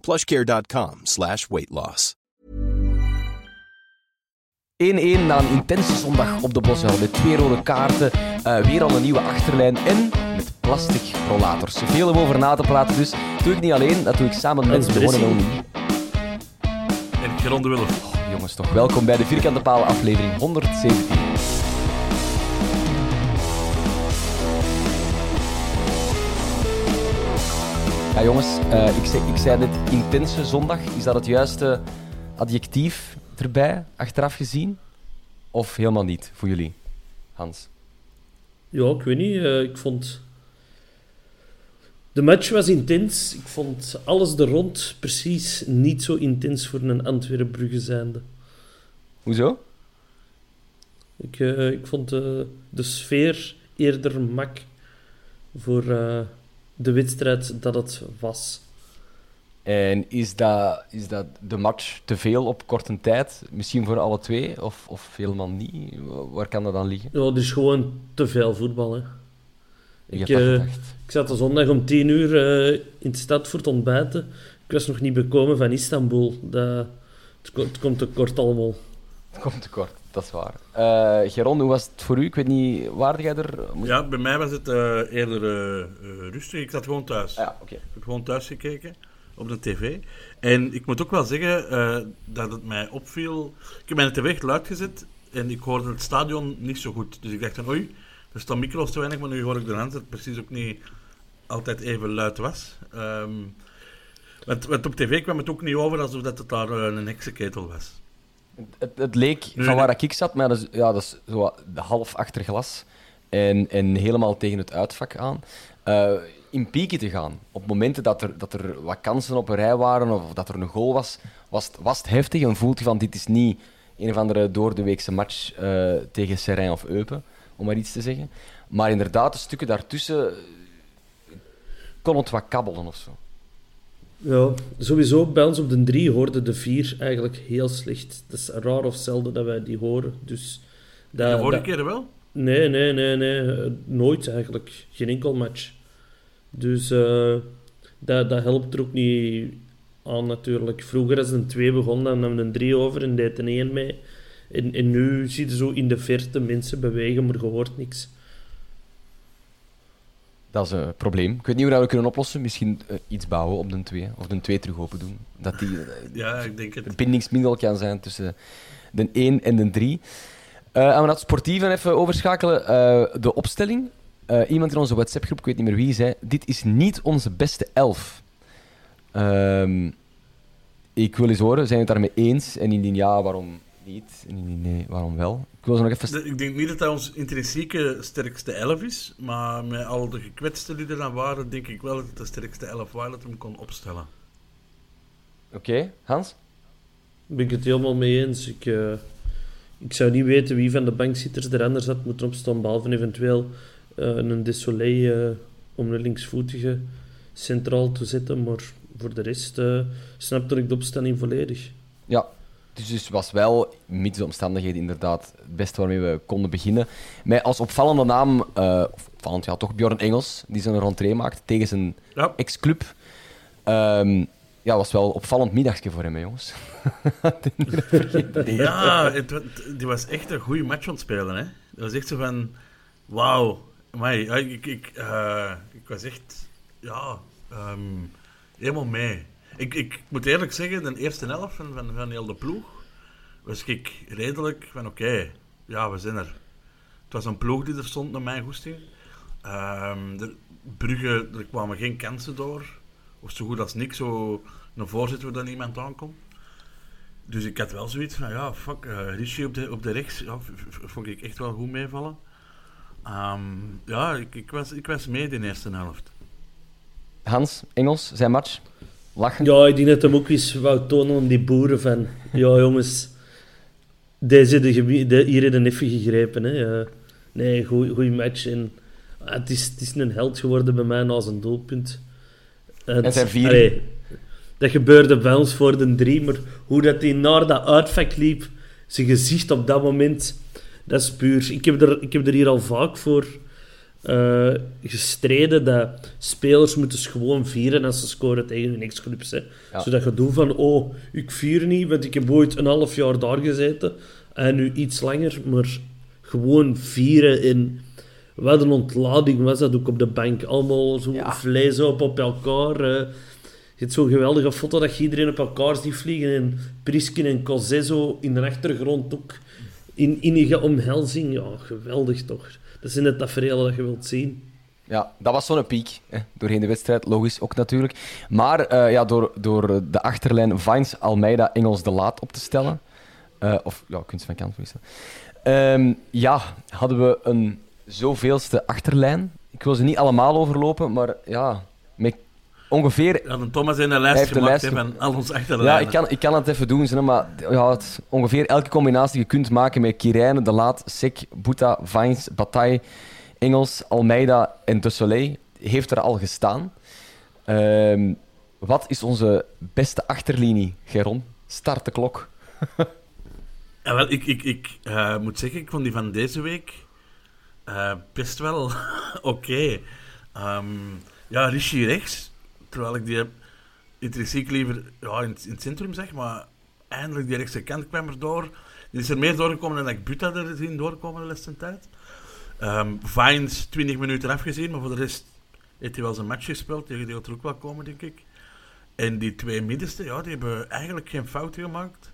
plushcare.com slash weight loss. 1-1 na een intense zondag op de Boswel met twee rode kaarten, uh, weer al een nieuwe achterlijn en met plastic rollators. Veel om over na te praten, dus doe ik niet alleen, dat doe ik samen met Simone Noni. En Geron de Wille. Oh, jongens, toch welkom bij de Vierkante Paal aflevering 117. Ja jongens, uh, ik, zei, ik zei net intense zondag. Is dat het juiste adjectief erbij, achteraf gezien? Of helemaal niet, voor jullie? Hans? Ja, ik weet niet. Uh, ik vond... De match was intens. Ik vond alles er rond precies niet zo intens voor een Antwerpen-Brugge zijnde. Hoezo? Ik, uh, ik vond de sfeer eerder mak voor de wedstrijd dat het was. En is dat, is dat de match te veel op korte tijd? Misschien voor alle twee? Of, of helemaal niet? Waar kan dat dan liggen? Ja, het is gewoon te veel voetbal. Hè. Ik, uh, ik zat de zondag om tien uur uh, in de stad voor het ontbijten. Ik was nog niet bekomen van Istanbul. Dat, het, het komt te kort allemaal. Het komt te kort, dat is waar. Uh, Geron, hoe was het voor u? Ik weet niet, waarde jij er... Ja, bij mij was het eerder rustig. Ik zat gewoon thuis. Ja, oké. Ik heb gewoon thuis gekeken op de tv. En ik moet ook wel zeggen dat het mij opviel. Ik heb mijn tv echt luid gezet en ik hoorde het stadion niet zo goed. Dus ik dacht van oei, er staan micro's te weinig, maar nu hoor ik de hand dat het precies ook niet altijd even luid was. Um, want, want, op tv kwam het ook niet over alsof dat het daar een heksenketel was. Het, het leek van waar ik zat, maar dat is, ja, dat is zo half achter glas en, en helemaal tegen het uitvak aan. Uh, in pieken te gaan. Op momenten dat er, dat er wat kansen op een rij waren of dat er een goal was, was het, was het heftig en voelt je van dit is niet een of andere door de weekse match uh, tegen Serijn of Eupen, om maar iets te zeggen. Maar inderdaad, de stukken daartussen kon het wat kabbelen of zo. Ja, sowieso bij ons op de drie hoorden de vier eigenlijk heel slecht. Het is raar of zelden dat wij die horen. Dus dat, de vorige keer wel? Nee, nee, nee, nee. Nooit eigenlijk. Geen enkel match. Dus uh, dat, dat helpt er ook niet aan natuurlijk. Vroeger als een 2 begon, dan nam een 3 over en deed een 1 mee. En, en nu zie je zo in de verte mensen bewegen, maar je hoort niks. Dat is een probleem. Ik weet niet hoe we dat kunnen oplossen. Misschien uh, iets bouwen op de 2. Of de 2 terug open doen. Dat die uh, ja, ik denk het. verbindingsmiddel kan zijn tussen de 1 en de 3. Uh, en we dat sportieve even overschakelen. de opstelling iemand in onze WhatsApp-groep, ik weet niet meer wie, zei: Dit is niet onze beste elf. Um, ik wil eens horen, zijn we het daarmee eens? En indien ja, waarom niet? Indien nee, waarom wel? Ik, wil nog even... ik denk niet dat dat ons intrinsieke sterkste elf is, maar met al de gekwetsten die er dan waren, denk ik wel dat het de sterkste elf was dat hem kon opstellen. Oké, okay. Hans? Ben ik het helemaal mee eens. Ik, uh, ik zou niet weten wie van de bankzitters er anders had moeten opstaan, behalve eventueel uh, een Desolé uh, om een linksvoetige centraal te zetten. Maar voor de rest uh, snapte ik de opstelling volledig. Ja, dus het was wel, mits de omstandigheden, inderdaad het beste waarmee we konden beginnen. Met als opvallende naam, uh, opvallend ja, toch Bjorn Engels, die zijn rentree maakt tegen zijn Ja. ex-club. Ehm, ja, was wel een opvallend middagje voor hem, hè, jongens. Ja, het, die was echt een goede match aan het spelen. Hè. Dat was echt zo van... Wauw. Ik, ik, eh, ik was echt... Ja, ehm, helemaal mee. Ik, ik moet eerlijk zeggen, de eerste helft van, van, van heel de ploeg was ik redelijk van oké, ja, we zijn er. Het was een ploeg die er stond naar mijn goesting. Ehm, de Brugge, er kwamen geen kansen door. Of zo goed als niks, zo een voorzitter waar dan iemand aankomt. Dus ik had wel zoiets van, ja, fuck, eh Richie op de, op de rechts, ja, vond ik echt wel goed meevallen. Ehm, ja, ik, ik, was, ik was mee in de eerste helft. Hans, Engels, zijn match. Lachen. Ja, ik denk dat hem ook eens wou tonen aan die boeren van... Ja, jongens, deze de de, hier in even gegrepen. Hè. Nee, goede match. En, ah, het, is, het is een held geworden bij mij na zijn doelpunt. Het- En zijn vier. allee, dat gebeurde bij ons voor de drie, maar hoe dat hij naar dat uitvak liep, zijn gezicht op dat moment, dat is puur. Ik heb er, ik heb er hier al vaak voor eh, gestreden dat spelers moeten gewoon vieren als ze scoren tegen hun ex-clubs. Ja. Zodat je doet van, oh, ik vier niet, want ik heb ooit een half jaar daar gezeten en nu iets langer, maar gewoon vieren in... Wat een ontlading was dat ook op de bank. Allemaal zo Ja. vlees op op elkaar. Je hebt zo'n geweldige foto dat je iedereen op elkaar ziet vliegen. En Priskin en Cosé in de achtergrond ook in innige omhelzing. Ja, geweldig toch. Dat zijn de tafereelen dat je wilt zien. Ja, dat was zo'n piek. Hè, doorheen de wedstrijd, logisch ook natuurlijk. Maar eh, ja, door, door de achterlijn Vines, Almeida, Engels de Laat op te stellen. eh, of ja, kunst van kant verwisselen. Ehm, ja, hadden we een zoveelste achterlijn. Ik wil ze niet allemaal overlopen, maar ja, ongeveer Ja, de Thomas in een Hij lijst heeft een gemaakt van al onze Ja, achterlijnen. ik kan, ik kan het even doen, maar ja, het, ongeveer elke combinatie die je kunt maken met Kirijnen, De Laat, Sek, Boeta, Vines, Bataille, Engels, Almeida en De Soleil heeft er al gestaan. Ehm, wat is onze beste achterlinie, Geron? Start de klok. Ja, wel, ik, ik, ik eh, moet zeggen, ik vond die van deze week eh, best wel oké. Ehm, ja, Rishi rechts, terwijl ik die intrinsiek liever ja, in, het- in het centrum zeg, maar eindelijk die rechtse kant kwam er door. Die is er meer doorgekomen dan ik Buta er zien doorkomen de laatste tijd. Ehm Vines 20 minuten afgezien, maar voor de rest heeft hij wel zijn match gespeeld. Tegen die gaat er ook wel komen, denk ik. En die twee middensten, ja, die hebben eigenlijk geen fouten gemaakt.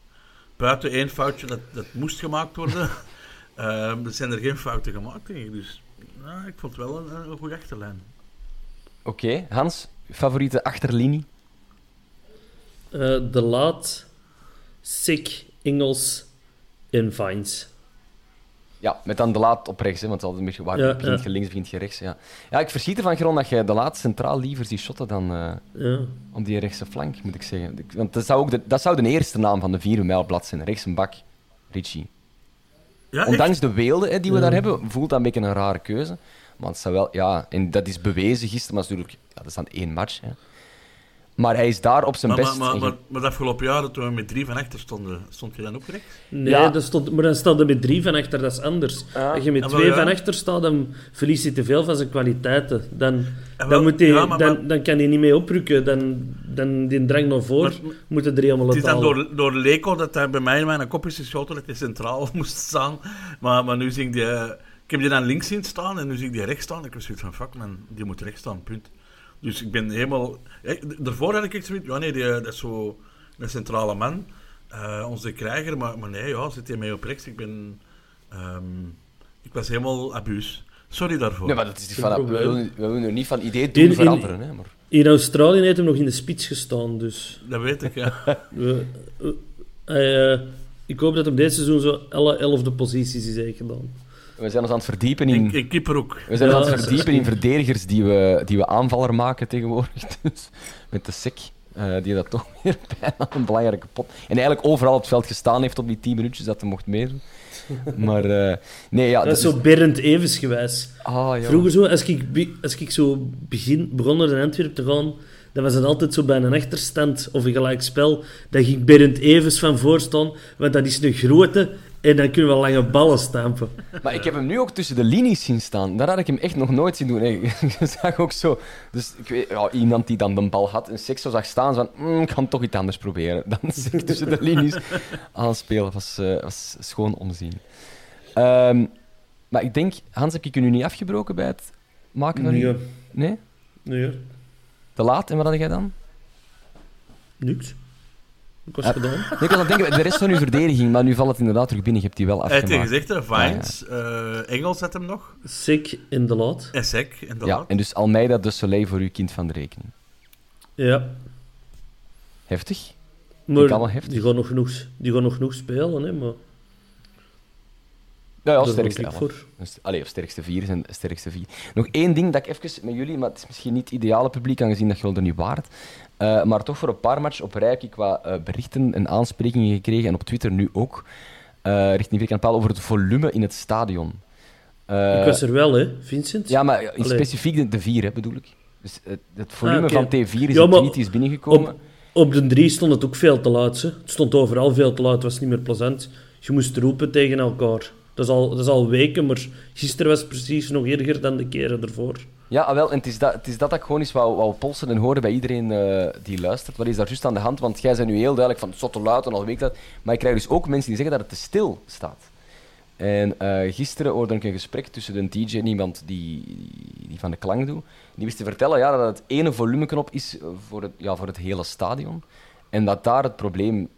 Buiten één foutje dat, dat moest gemaakt worden, ehm, er zijn er geen fouten gemaakt, denk ik. Dus ja, ik vond het wel een, een goede achterlijn. Oké, Hans, favoriete achterlinie? Eh, de Laat, Sick, Engels en Vines. Ja, met dan De Laat op rechts, hè, want het is altijd een beetje waar Ja, begint ja. je links, begint je rechts. Ja. ja, ik verschiet ervan, Geron, dat jij De Laat centraal liever ziet shotten dan... eh, Ja. Op die rechtse flank, moet ik zeggen. Want dat zou, ook de, dat zou de eerste naam van de vierde mijlblad zijn. Rechts een bak, Richie. Ja, echt? Ondanks de weelde hè, die we Ja. daar hebben, voelt dat een beetje een rare keuze. Maar het zou wel, ja, en dat is bewezen gisteren, maar natuurlijk, ja, dat is dan één match. Hè. Maar hij is daar op zijn maar, best. maar, maar, maar, maar het afgelopen jaar, toen we met drie van achter stonden, stond je dan ook rechts? Nee, Ja. dat stond, maar dan staat er met drie van achter, dat is anders. Als je met Ah, wel, twee ja. van achter staat, dan verliest hij te veel van zijn kwaliteiten. Dan, wel, dan, moet hij, ja, maar- dan, dan kan hij niet mee oprukken. Dan, dan die drang naar voren, Maar- moet hij er helemaal Het is dan door, door Leco dat daar bij mij in mijn kop is geschoten dat hij centraal moest staan. Maar, maar nu zie ik die... eh, Ik heb die dan links zien staan en nu zie ik die rechts staan. Ik was zoiets van, fuck man, die moet rechts staan, punt. Dus ik ben helemaal... Daarvoor had ik echt zoiets, ja nee, die, dat is zo een centrale man. eh, onze krijger, maar, maar nee, ja, zit hij mee op rechts. Ik ben... ehm, ik was helemaal abuus. Sorry daarvoor. Nee, maar dat is niet Geen van, we, willen, we willen er niet van idee doen In- in- veranderen. Hè, maar... In Australië heeft hem nog in de spits gestaan, dus... Dat weet ik, ja. We, eh, hij, eh, ik hoop dat hem dit seizoen zo alle elfde posities is eigenlijk gedaan. We zijn ons aan het verdiepen in... Ik, ik keeper ook. We zijn Ja, aan het verdiepen in verdedigers die we, die we aanvaller maken tegenwoordig. Dus met de SEC, eh, die dat toch weer bijna een belangrijke pot... En eigenlijk overal op het veld gestaan heeft op die 10 minuutjes dat hij mocht meedoen. Maar eh, nee, ja... Dat is zo Berend Evens gewijs. Ah, ja. Vroeger zo, als ik, als ik zo begin, begon naar de Antwerpen te gaan, dat was het altijd zo bij een achterstand of een gelijkspel. Dat ging Berend Evens van voor staan, want dat is een grote en dan kunnen we lange ballen stampen. Maar ik heb hem nu ook tussen de linies zien staan. Daar had ik hem echt nog nooit zien doen. Je zag ook zo... Dus ik weet, ja, iemand die dan de bal had en seks zo zag staan, zo van, "Mm, ik ga toch iets anders proberen. Dan zich tussen de linies aanspelen. was, eh, was schoon omzien. Ehm, maar ik denk, Hans, heb ik je nu niet afgebroken bij het maken van... Nee, Nee? nee, Te laat? En wat had jij dan? niks. Ik was gedaan. Nee, ik was aan het denken, de rest van uw verdediging, maar nu valt het inderdaad terug binnen. Je hebt die wel Hij heeft afgemaakt. gezegd, Vines, eh, Engels had hem nog, Sick in de laat. Essek, Ja, inderdaad. en dus Almeida de Soleil voor uw kind van de rekening. Ja. Heftig? Maar allemaal heftig. die gaan nog genoeg, die gaan nog genoeg spelen, hè, maar Ja, ja sterkste ik voor. Dus, allee, of sterkste vier zijn sterkste vier. Nog één ding dat ik even met jullie, maar het is misschien niet het ideale publiek, aangezien dat je er niet waard. Eh, maar toch voor een paar matchen op rij heb ik wat eh, berichten en aansprekingen gekregen, en op Twitter nu ook, eh, richting Vierkant Paal, over het volume in het stadion. Ik was er wel, hè, Vincent? Ja, maar Allee. specifiek de, de vier, hè, bedoel ik. Dus het, het volume Ah, oké. van T4 is Ja, is binnengekomen. Op, op de drie stond het ook veel te. Hè. Het stond overal veel te luid. Het was niet meer plezant. Je moest roepen tegen elkaar. Dat is al, is al weken, maar gisteren was het precies nog erger dan de keren ervoor. Ja, ah, wel, en het is dat, het is dat dat ik gewoon eens wou, polsen en horen bij iedereen eh, die luistert. Wat is daar juist aan de hand? Want jij bent nu heel duidelijk van het is zo te luid en al weet dat. Maar ik krijg dus ook mensen die zeggen dat het te stil staat. En eh, gisteren hoorde ik een gesprek tussen een DJ en iemand die, die van de klank doet. Die wist te vertellen ja, dat het ene volumeknop is voor het, ja, voor het hele stadion. En dat daar het probleem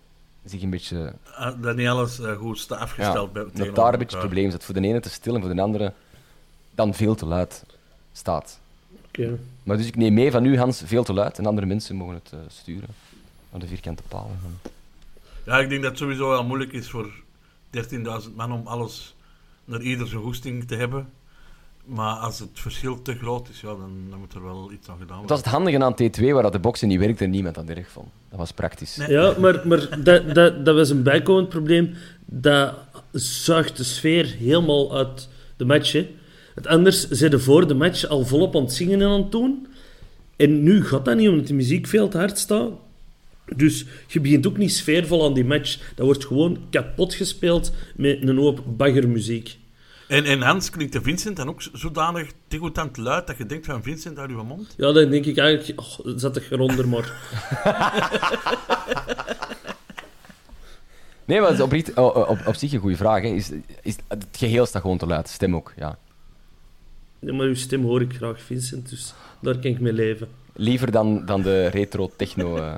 zich een beetje... Ah, dat niet alles eh, goed staat Ja, afgesteld. bij- dat daar een beetje het probleem zit. Voor de ene te stil en voor de andere dan veel te luid staat. Oké. Maar dus ik neem mee van u, Hans, veel te luid. En andere mensen mogen het eh, sturen naar de vierkante palen. Ja, ik denk dat het sowieso wel moeilijk is voor 13.000 man om alles naar ieder zijn goesting te hebben. Maar als het verschil te groot is, ja, dan, dan moet er wel iets aan gedaan Het was worden. het handige aan T2, waar dat de boxen niet werkte en niemand dat erg vond. Dat was praktisch. Nee. Ja, maar, maar dat, dat, dat was een bijkomend probleem. Dat zuigt de sfeer helemaal uit de match. Hè. Het anders zitten voor de match al volop aan het zingen en aan het doen. En nu gaat dat niet, omdat de muziek veel te hard staat. Dus je begint ook niet sfeervol aan die match. Dat wordt gewoon kapot gespeeld met een hoop baggermuziek. En, en Hans klinkt de Vincent dan ook zodanig degoutant luid dat je denkt van Vincent uit uw mond. Ja, dan denk ik eigenlijk... Oh, zet de eronder maar. Nee, maar het is oprecht- oh, op, op zich een goede vraag. Hè. Is, is, het geheel staat gewoon te luid. Stem ook, ja. Ja, maar uw stem hoor ik graag, Vincent. Dus daar kan ik mee leven. Liever dan, dan de retro-techno. eh.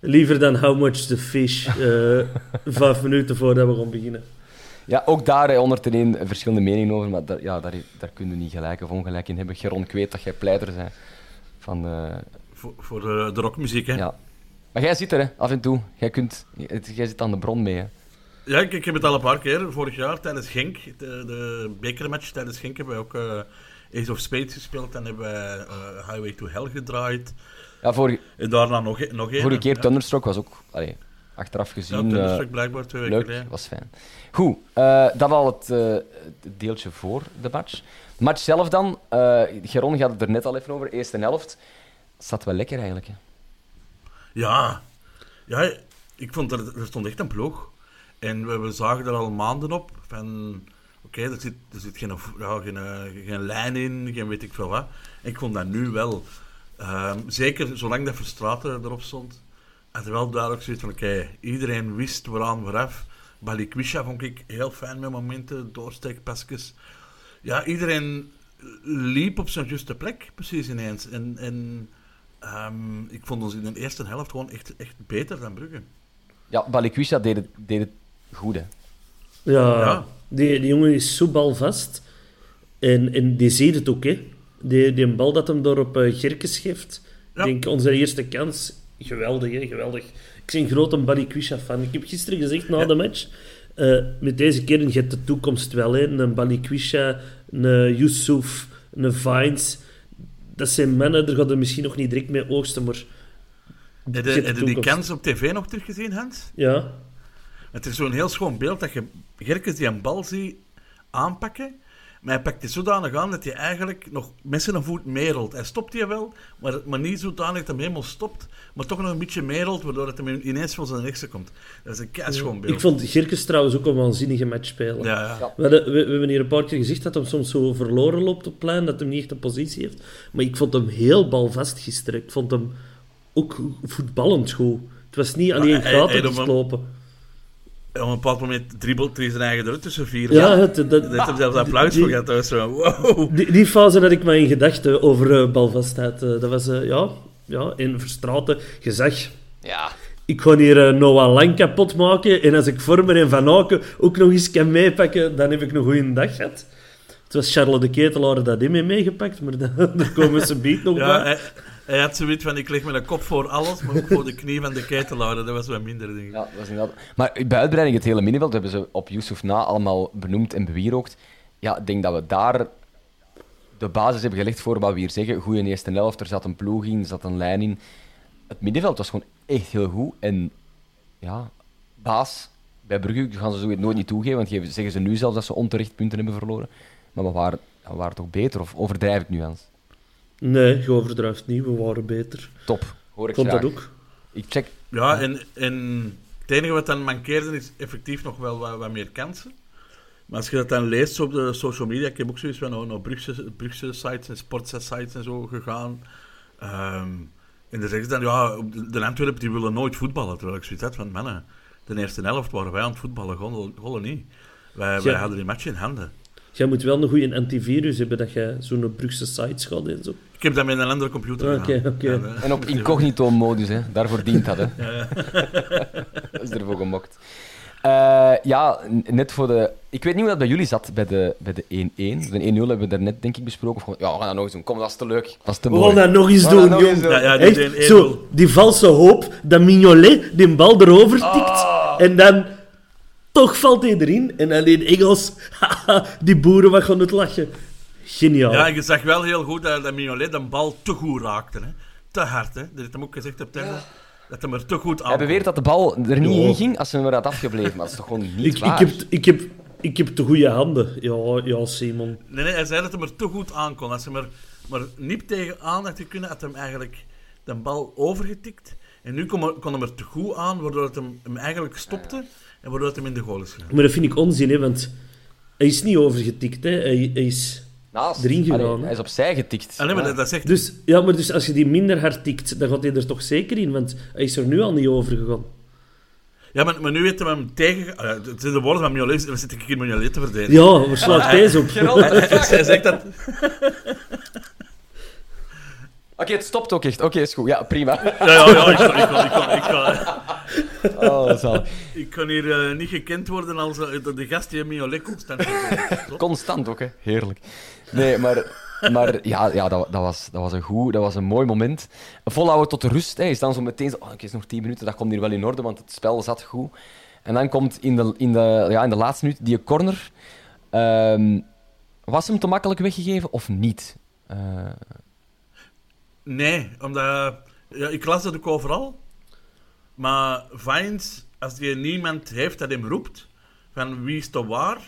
Liever dan How Much the Fish, eh, vijf minuten voordat we gaan beginnen. Ja, ook daar eh, een verschillende meningen over. Maar daar, ja, daar, daar kun je niet gelijk of ongelijk in hebben. Geron, ik weet dat jij pleiter bent van... eh, Voor, voor de, de rockmuziek, hè. ja. Maar jij zit er, hè, af en toe. Jij, kunt, jij zit aan de bron mee, hè. Ja, ik, ik heb het al een paar keer. Vorig jaar tijdens Genk, de, de bekermatch tijdens Genk, hebben wij ook eh Ace of Spades gespeeld. En hebben eh, Highway to Hell gedraaid. Ja, vorige, En daarna nog, e- nog één. vorige keer. Thunderstruck was ook... Allee, achteraf Ja, gezien... eh, Thunderstruck blijkbaar twee weken Leuk, was fijn. Goed, eh, dat al het, eh, het deeltje voor de match. De match zelf dan, eh Geron gaat het er net al even over, eerste helft. Het zat wel lekker eigenlijk. Hè. Ja. ja, ik vond dat er stond echt een ploeg. En we, we zagen er al maanden op van... Oké, er, zit, er zit geen, ja, geen, eh, geen lijn in, geen weet ik veel wat. En ik vond dat nu wel. Ehm, zeker zolang dat Verstraten erop stond, had er wel duidelijk zoiets van... Oké, iedereen wist waaraan vooraf. Balikwisha vond ik heel fijn met momenten, doorsteekpasjes. Ja, iedereen liep op zijn juiste plek, precies ineens. En, en ehm, ik vond ons in de eerste helft gewoon echt, echt beter dan Brugge. Ja, Balikwisha deed het, deed het goed. Hè. Ja, Ja. Die, die jongen is zo balvast. En, en die ziet het ook, hè. Die, die bal dat hem door op uh, Gerkes geeft. Ja. Ik denk, onze eerste kans, geweldig, hè, geweldig. Ik ben een grote Balikwisha fan. Ik heb gisteren gezegd na de match, eh, met deze keer, je hebt de toekomst wel, hè. Een Balikwisha, een Yusuf, een Vines. Dat zijn mannen, daar gaat er misschien nog niet direct mee oogsten, maar... Heb je die kans op tv nog teruggezien, Hans? Ja, Het is zo'n heel schoon beeld dat je Gerkes die een bal ziet aanpakken. Maar hij pakt die zodanig aan dat hij eigenlijk nog met zijn voet merelt. Hij stopt hier wel, maar, maar niet zodanig dat hij hem helemaal stopt. Maar toch nog een beetje merelt, waardoor het hem ineens van zijn rechtse komt. Dat is een keischoon beeld. Ik vond Girkes trouwens ook een waanzinnige match spelen. Ja, ja. We, hadden- we, we hebben hier een paar keer gezegd dat hij soms zo verloren loopt op plein, dat hij niet echt een positie heeft. Maar ik vond hem heel balvast gisteren. Ik vond hem ook voetballend goed. Het was niet alleen gaten te lopen. Op een bepaald moment dribbelt hij zijn eigen eruit tussen vier. Ja, het, dat, dat heeft hem zelfs applaus die- voor gehad. Dat was zo, wow. Die, die fase had ik maar in gedachten over eh, balvastheid. Eh, dat was, eh, ja, ja, in Verstraten gezag. Ja. Ik ga hier Noah Lang kapot maken. En als ik Vormer en Van Aken ook nog eens kan meepakken, dan heb ik een goede dag gehad. Het was Charles de Ketelaar dat die mee meegepakt, maar da- daar komen ze beat nog Ja, bij. hij, hij had zoiets van, ik leg mijn kop voor alles, maar ook voor de knie van de ketelaar. Dat was wat minder, ik. Ja, dat was inderdaad... Maar bij uitbreiding het hele middenveld, hebben ze op Yusuf na allemaal benoemd en bewierookt. Ja, ik denk dat we daar de basis hebben gelegd voor wat we hier zeggen. Goeie eerste helft, er zat een ploeg in, er zat een lijn in. Het middenveld was gewoon echt heel goed. En ja, baas, bij Brugge gaan ze zoiets nooit niet toegeven, want zeggen ze nu zelfs dat ze onterecht punten hebben verloren. Maar we waren, we waren toch beter, of overdrijf ik nu eens? Nee, je overdrijft niet. We waren beter. Top, hoor ik graag. dat ook. Ik check... Ja, en, en het enige wat dan mankeerde is effectief nog wel wat, wat meer kansen. Maar als je dat dan leest op de social media, ik heb ook zoiets van oh, naar Brugse, Brugse sites en Sportsa sites en zo gegaan. Ehm, en dan zeggen ze dan, ja, de, Antwerpen die willen nooit voetballen. Terwijl ik zoiets had van, mannen, de eerste helft waren wij aan het voetballen, gewoon, gewoon niet. Wij, wij Ja. hadden die match in handen. Jij moet wel een goede antivirus hebben dat je zo'n Brugse sites gaat en zo. Ik heb dat met een andere computer Oké, gedaan. oké. En op incognito-modus, hè. daarvoor dient dat. Hè. dat is ervoor gemokt. Eh, ja, net voor de... Ik weet niet hoe dat bij jullie zat, bij de, bij de 1-1. De 1-0 hebben we daarnet, denk ik, besproken. Ja, we gaan dat nog eens doen. Kom, dat is te leuk. Dat is te We mooi. gaan dat nog eens We gaan doen, dat nog jong. eens doen. Ja, ja, die Echt, deed 1-0. zo, die valse hoop dat Mignolet die bal erover tikt. Ah. En dan toch valt hij erin. En alleen Engels, haha, die boeren wat gaan het lachen. Geniaal. Ja, je zag wel heel goed dat, dat Mignolet de bal te goed raakte. Hè. Te hard, hè. Dat heeft hem ook gezegd op tele. Dat hem er te goed aan Hij beweert dat de bal er niet Ja. in ging als ze hem er had afgebleven. Maar dat is toch gewoon niet ik, ik, waar? heb, ik, heb, ik heb de goede handen. Ja, ja Simon. Nee, nee, hij zei dat hij er te goed aan kon. Als hij er maar niet tegen aan had kunnen, had hem eigenlijk de bal overgetikt. En nu kon, kon hem er te goed aan, waardoor het hem, hem eigenlijk stopte. En waardoor het hem in de goal is gegaan. Maar dat vind ik onzin, hè, want hij is niet overgetikt. Hè. Hij, hij is... Naast. erin gegaan, Allee, hij is opzij getikt. Ah, nee, maar Ja. dat, zegt... Dus, ja, maar dus als je die minder hard tikt, dan gaat hij er toch zeker in, want hij is er nu al niet over gegaan. Ja, maar, maar nu heeft hij hem tegen... ah, het zijn de woorden van Mignolet. Dan zit ik hier Mignolet te verdedigen. Ja, waar slaat deze op? hij zegt dat... Oké, het stopt ook echt. Oké, is goed. Ja, prima. Ja, ja, ja, ik kan, ik kan, ik kan, ik kan, Oh, dat is al- ik kan hier eh, niet gekend worden als eh, de, gast die Mignolet constant. Constant ook, hè. Heerlijk. Nee, maar, maar ja, ja dat, dat, was, dat was een goed, dat was een mooi moment. Volhouden tot de rust. Hè. Je staat zo meteen zo, oh, is nog 10 minuten, dat komt hier wel in orde, want het spel zat goed. En dan komt in de, in de, ja, in de laatste minuut die corner. Ehm, was hem te makkelijk weggegeven of niet? Eh, Nee, omdat... Ja, ik las dat ook overal. Maar Vines, als je niemand heeft dat hem roept, van wie is de waar,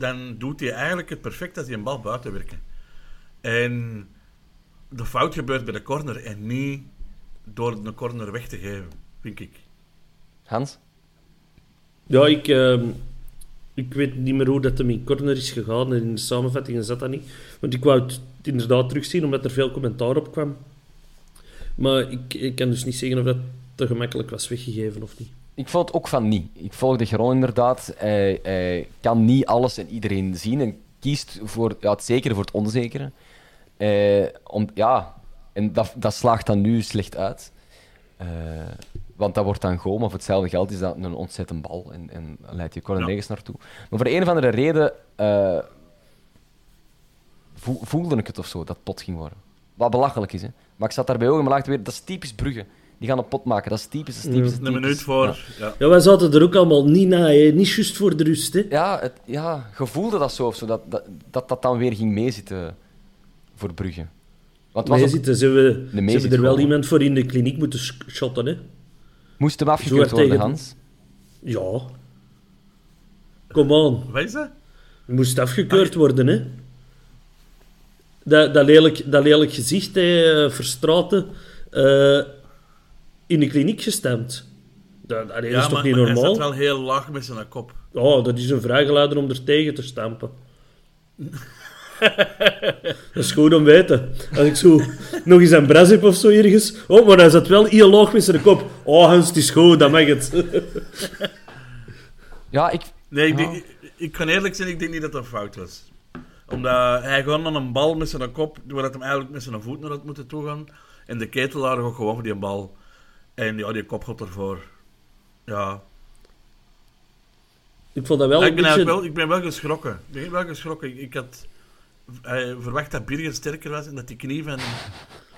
dan doet hij eigenlijk het perfect als hij een bal buiten werken. En de fout gebeurt bij de corner en niet door de corner weg te geven, vind ik. Hans? Ja, ik, ehm, ik weet niet meer hoe dat hem in corner is gegaan en in de samenvattingen zat dat niet. Want ik wou het inderdaad terugzien, omdat er veel commentaar op kwam. Maar ik, ik kan dus niet zeggen of dat te gemakkelijk was weggegeven of niet. Ik vond het ook van niet. Ik volg de Geron inderdaad. Hij, hij kan niet alles en iedereen zien en kiest voor ja, het zekere voor het onzekere. Eh, om, ja, en dat, dat slaagt dan nu slecht uit. Eh, want dat wordt dan goal, maar voor hetzelfde geld is dat een ontzettend bal en, en leidt je corner Ja. naartoe. Maar voor een of andere reden eh, voel- voelde ik het of zo, dat pot ging worden. Wat belachelijk is, hè. Maar ik zat daar bij ogen, maar laagte weer, dat is typisch Brugge. Die gaan een pot maken, dat is typisch, dat is typisch. Een minuut voor... Ja. Ja. Ja, wij zaten er ook allemaal niet na, hè. niet juist voor de rust. Hè. Ja, het, ja, je voelde dat zo, of zo dat, dat, dat dat dan weer ging meezitten voor Brugge. Want was ziet, ze hebben, ze hebben er wel gewoon. iemand voor in de kliniek moeten shotten. Hè. moest hem afgekeurd worden, tegen- Hans. Ja. Kom aan. Wat is dat? Je moest afgekeurd worden, hè. dat, dat, lelijk, dat lelijk gezicht, hè, eh, Verstraeten, eh, in de kliniek gestemd. Dat, allee, dat is toch maar, niet maar hij normaal? zat wel heel laag met zijn kop. Oh, dat is een vrijgeleider om er tegen te stampen. dat is goed om te weten. Als ik zo nog eens een bras heb of zo ergens. Oh, maar hij zat wel heel laag met zijn kop. Oh, Hans, het is goed, dat mag het. Ja, ik... Nee, ik, Ja. denk, ik, ik kan eerlijk zijn, ik denk niet dat dat fout was. Omdat hij gewoon aan een bal met zijn kop, waar dat hem eigenlijk met zijn voet naar had moeten toegaan. En de ketelaar ook gewoon voor die bal. En ja, die kop gaat ervoor. Ja. ik vond dat wel Ja, ik, ben beetje... wel, ik ben wel geschrokken. Ik ben wel geschrokken. Ik, ik had eh, verwacht dat Birger sterker was en dat die knie van,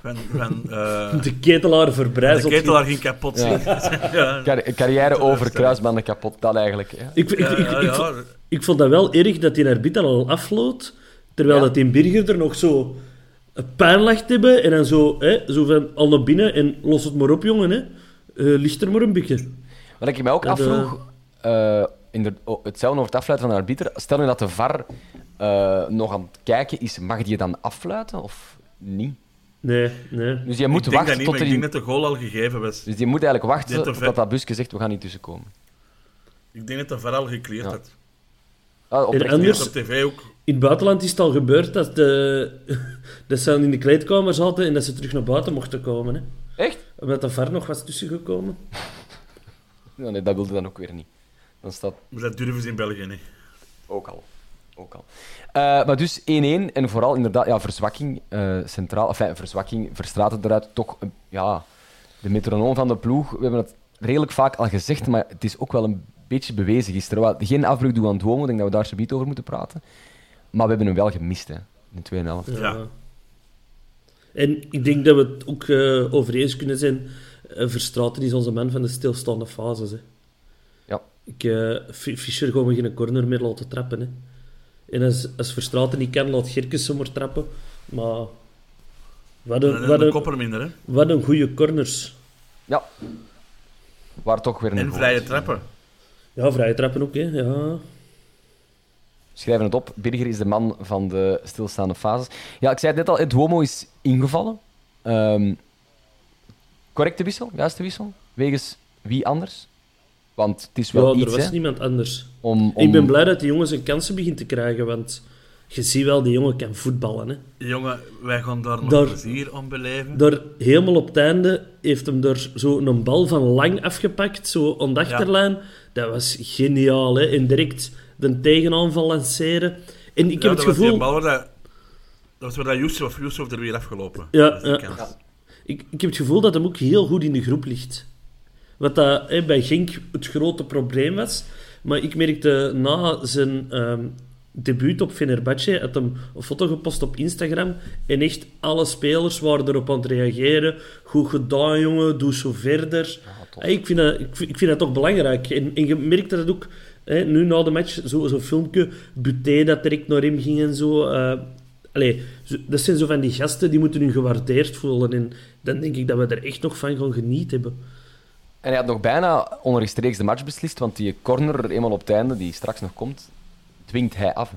van, van eh, De ketelaar de verbrijzeld. ketelaar ging kapot Ja. ja. Car- carrière over kruisbanden kapot, dat eigenlijk. Ja. Ik, ik, ik, ik, Ja, ik, ja, vond- ja. ik vond dat wel erg dat die arbiter al afloot, terwijl Ja. dat die Birger er nog zo een pijn lag te hebben en dan zo, hè, zo van al naar binnen en los het maar op, jongen. Hè. Eh, ligt er maar een beetje. Wat ik me ook Dat, afvroeg, eh, in de, oh, hetzelfde over het afluiten van de arbiter, stel nu dat de VAR eh, nog aan het kijken is, mag die dan affluiten of niet? Nee, nee. Dus je moet ik denk dat wachten niet, tot maar er ik in- denk dat de goal al gegeven was. Dus die moet eigenlijk wachten ver. dat busje zegt, we gaan niet tussenkomen. Ik denk dat de VAR al gecleared Ja. had. Ah, En anders- op tv ook. In het buitenland is het al gebeurd dat, de, dat ze dan in de kleedkamer zaten en dat ze terug naar buiten mochten komen. Hè. Echt? Omdat de VAR nog was tussengekomen. Ja, nee, dat wilde dan ook weer niet. Dan staat Maar dat durven ze in België niet. ook al. Ook al. Eh, maar dus 1-1 en vooral inderdaad ja, verzwakking eh, centraal. Enfin, verzwakking, Verstraten eruit. Toch een- ja, de metronoom van de ploeg. We hebben het redelijk vaak al gezegd, maar het is ook wel een beetje bewezen gisteren. Wel, Geen afbreuk doen aan Duomo, ik denk dat we daar zo over moeten praten. Maar we hebben hem wel gemist hè, in de tweede helft. Ja. En ik denk dat we het ook eh over eens kunnen zijn. eh, Verstraten is onze man van de stilstaande fases. Hè. Ja. Ik, eh, F- Fischer we geen corner meer laten trappen. Hè. En als, als Verstraten niet kan, laat Gerkes zomaar trappen. Maar wat een, En wat een, kopper minder, hè. wat een goede corners. Ja. Waar toch weer een En vrije trappen. Ja, vrije trappen ook. Hè. Ja. Schrijven het op. Birger is de man van de stilstaande fases. Ja, ik zei het net al, het Duomo is ingevallen. Ehm, correcte wissel, juiste wissel. Wegens wie anders? Want het is wel ja, iets, er was hè, niemand anders. om, om... Ik ben blij dat die jongen zijn kansen begint te krijgen, want je ziet wel, die jongen kan voetballen. Hè. Jongen, wij gaan daar nog Daar- plezier aan beleven. Daar helemaal op het einde heeft hem er zo een bal van lang afgepakt, zo aan de achterlijn. Dat was geniaal, hè. En direct de tegenaanval lanceren. En ik Ja, heb dat het was die gevoel... bal waar dat, dat was waar dat Yusuf, Yusuf er weer afgelopen. Ja, ja. Ik, ik heb het gevoel dat hem ook heel goed in de groep ligt. Wat dat, hè, bij Genk het grote probleem was. Maar ik merkte na zijn ehm, debuut op Fenerbahce, had hem een foto gepost op Instagram. En echt alle spelers waren erop aan het reageren. Goed gedaan, jongen, doe zo verder. Ik, vind dat, ik, vind, ik vind dat toch belangrijk. En, en je merkte dat ook hè, nu na de match, zo'n zo filmpje, Buté dat direct naar hem ging en zo. Allee, zo- dat zijn zo van die gasten die moeten nu gewaardeerd voelen. En dan denk ik dat we er echt nog van gaan genieten hebben. En hij had nog bijna onrechtstreeks de match beslist, want die corner, eenmaal op het einde, die straks nog komt, dwingt hij af. hè.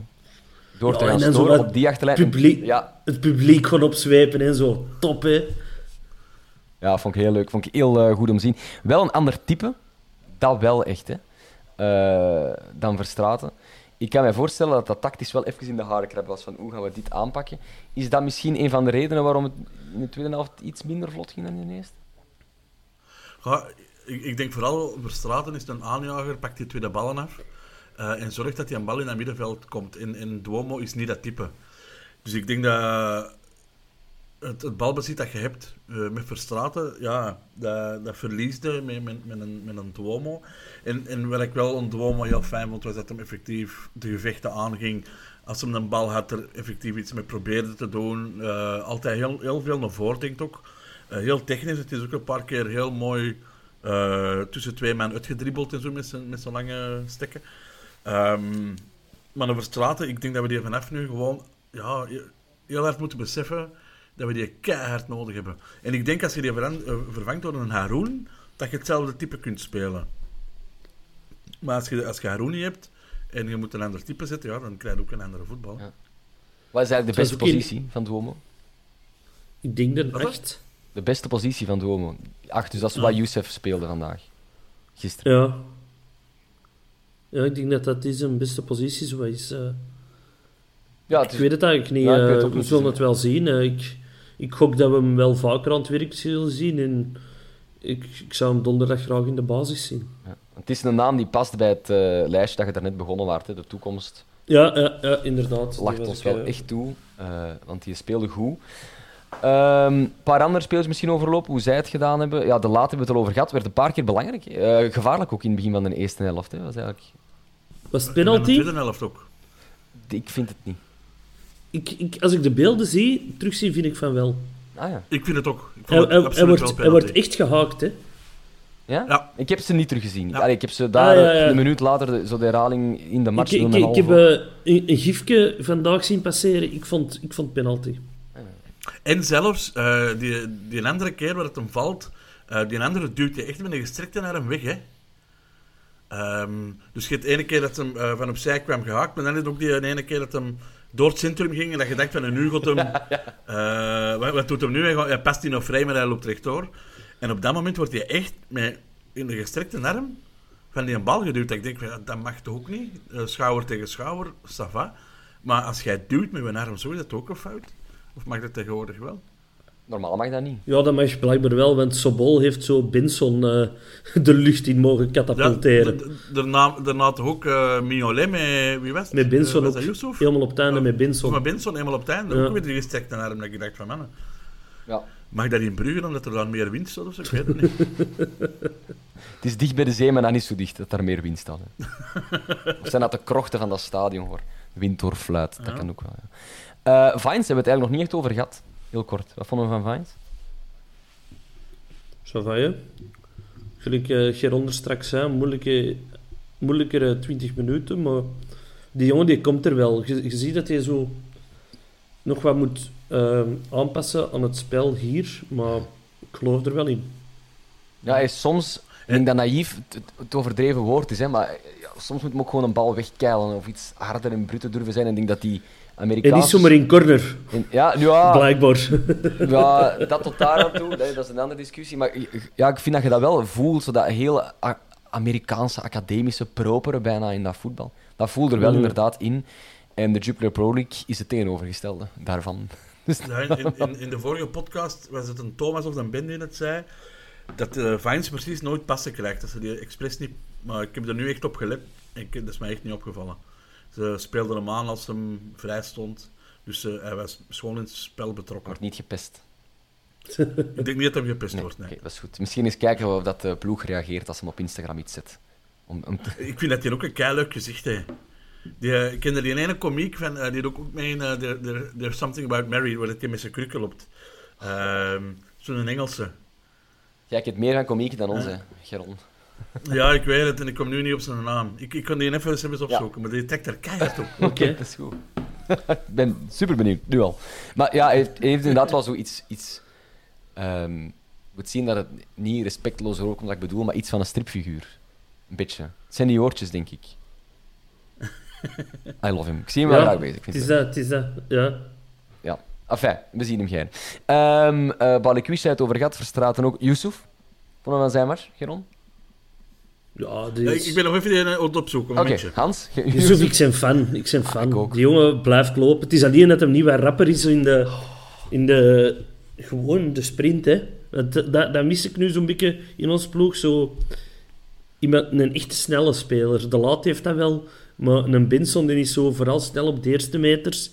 Door Ja, te gaan storen op die achterlijn. Publiek, Ja, Het publiek gewoon opzwepen en zo. Top, hè? Ja, vond ik heel leuk. Vond ik heel eh, goed om te zien. Wel een ander type. Dat wel echt, hè. Eh, dan Verstraten. Ik kan me voorstellen dat dat tactisch wel even in de harenkrab was. Van hoe gaan we dit aanpakken? Is dat misschien een van de redenen waarom het in de tweede helft iets minder vlot ging dan in de eerste? Ja, ik, ik denk vooral Verstraten is een aanjager, pakt die tweede ballen af. eh, en zorgt dat hij een bal in het middenveld komt. En, en Duomo is niet dat type. Dus ik denk dat het, balbezit dat je hebt eh, met Verstraten, ja, dat, dat verliesde met, met, een, met een Duomo. En, en wat ik wel een Duomo heel fijn vond, was dat hem effectief de gevechten aanging. Als hem een bal had, er effectief iets mee probeerde te doen. Eh, altijd heel, heel veel naar voren, denkt ook. Eh, heel technisch, het is ook een paar keer heel mooi tussen twee man uitgedribbeld en zo met zijn, met zijn lange stekken. Ehm, maar over straten, ik denk dat we die vanaf nu gewoon ja, heel hard moeten beseffen dat we die keihard nodig hebben. En ik denk als je die eh, vervangt door een Haroon, dat je hetzelfde type kunt spelen. Maar als je, als je Haroon niet hebt en je moet een ander type zetten, ja, dan krijg je ook een andere voetbal. Ja. Wat is eigenlijk de beste in- positie van Duomo? Ik denk de is acht. De beste positie van Duomo. Ach, dus dat is wat Youssef speelde vandaag. Gisteren. Ja. Ja, ik denk dat dat is een beste positie zo is. eh. Ja, het ik is- weet het eigenlijk niet. Ja, ik ook we zullen het wel zien. ik, ik gok dat we hem wel vaker aan het werk zullen zien. En ik, ik zou hem donderdag graag in de basis zien. ja. Het is een naam die past bij het eh, lijstje dat je daarnet begonnen waart. Hè. De toekomst Ja, ja, ja inderdaad. Die lacht was ons ik, wel eh, echt toe, eh, want die speelde goed. Een paar andere spelers misschien overlopen, hoe zij het gedaan hebben. Ja, de laat hebben we het al over gehad. Werd een paar keer belangrijk. Eh, gevaarlijk ook in het begin van de eerste helft. Hè. Was eigenlijk... Was het In de penalty? tweede helft ook. Ik vind het niet. Ik, ik, als ik de beelden zie, terugzie, vind ik van wel. Ah ja. Ik vind het ook. Ik Hij, vond het hij, hij absoluut wordt, wel hij wordt echt gehaakt, hè. Ja? Ja. Ik heb ze niet teruggezien. Ja. Allee, ik heb ze daar Ah, ja, ja. een minuut later, de- zo de herhaling in de match. Ik, ik, ik heb eh, een, een gifje vandaag zien passeren. Ik vond, ik vond penalty. En zelfs eh, die, die andere keer waar het hem valt, eh, die andere duwt je echt met een gestrekte naar hem weg. Hè? Ehm, dus je hebt de ene keer dat hem eh, van opzij kwam gehaakt, maar dan is het ook die ene keer dat hem door het centrum ging en dat je dacht van nu gaat hem... eh, wat, wat doet hem nu? Hij, gaat- hij past in of vrij, maar hij loopt rechtdoor. En op dat moment wordt hij echt met in de gestrekte arm van die een bal geduwd. Ik denk, dat mag toch ook niet? Eh, schouder tegen schouder, ça va. Maar als jij duwt met een arm zo, is dat ook een fout? Of mag dat tegenwoordig wel? Normaal mag dat niet. Ja, dat mag blijkbaar wel, want Sobol heeft zo Benson eh, de lucht in mogen Ja, katapulteren. d- daarna, daarna toch ook eh Mignolet met... Wie was het? met Benson Eh, was ook. Helemaal op het einde met Of Benson. met Benson, helemaal op het einde. Ja. Ook weer die gestrekte arm. Dat ik dacht van, mannen, Ja. mag dat in Brugge omdat er dan meer wind staat of zo? Ik weet het niet. Het is dicht bij de zee, maar dan niet zo dicht dat daar meer wind staat. Hè. of zijn dat de krochten van dat stadion, hoor. Wind doorfluit, dat kan ook wel. Ja. Eh, Vines hebben we het eigenlijk nog niet echt over gehad. Heel kort. Wat vonden we van Vines? Zo van je. Gelijk eh Geron er straks zei, moeilijke, moeilijkere 20 minuten, maar die jongen die komt er wel. Je, je ziet dat hij zo nog wat moet ehm, aanpassen aan het spel hier, maar ik geloof er wel in. Ja, hij is soms... Ik denk dat naïef het, overdreven woord is, hè, maar ja, soms moet hem ook gewoon een bal wegkeilen of iets harder en bruter durven zijn. En ik denk dat die En Amerikaanse... niet zomaar in corner, in- ja, nu ja, blijkbaar. Ja, dat tot daar aan toe, dat dat is een andere discussie. Maar ja, ik vind dat je dat wel voelt, zo dat hele Amerikaanse, academische properen bijna in dat voetbal. Dat voelt er wel Mhm. inderdaad in. En de Jupiler Pro League is het tegenovergestelde daarvan. Dus, Ja, in, in- in, de vorige podcast was het een Thomas of een Ben die het zei, dat de Vines precies nooit passen krijgt. Dat ze die expres niet... Maar ik heb er nu echt op gelet. Ik, dat is mij echt niet opgevallen. Ze speelden hem aan als hem vrij stond. Dus eh, hij was gewoon in het spel betrokken. wordt niet gepest. Ik denk niet dat hij gepest Nee, wordt, nee. oké, dat is goed. Misschien eens kijken of dat de ploeg reageert als hem op Instagram iets zet. Om, om te- Ik vind dat hij ook een keileuk gezicht heeft. Die, eh, ik kende die ene komiek van, eh, die doet ook mee in there, there- There's Something About Mary, waar hij met zijn krukken loopt. Ehm, Zo'n Engelse. Jij kent meer van komiek dan ons, hè, Geron. Ja, ik weet het en ik kom nu niet op zijn naam. Ik, ik kon die even eens opzoeken, maar die trekt er keihard op. Oké, dat is goed. ik ben super benieuwd, nu al. Maar ja, hij heeft, hij heeft inderdaad wel zoiets... Iets, ehm, ik moet zien dat het niet respectloos overkomt wat ik bedoel, maar iets van een stripfiguur. Een beetje. Het zijn die oortjes, denk ik. I love him. Ik zie hem wel graag bezig. Ik het is dat, het is dat, ja. Ja. Enfin, we zien hem geen. Ehm eh Balikwish zei het over gehad, Verstraten ook. Yusuf? Vonden we van zijn mars, Geron? Ja, die Ja, is... ik, ik ben nog even die ene op zoeken, een Oké, momentje. Hans? Yusuf, ik ben fan. Ik ben ik fan. Die jongen blijft lopen. Het is alleen dat hij niet wat rapper is in de... In de gewoon de sprint, hè. Dat, dat, dat mis ik nu zo'n beetje in ons ploeg. Zo, iemand, een echte snelle speler. De Laat heeft dat wel. Maar een Benson die is zo vooral snel op de eerste meters.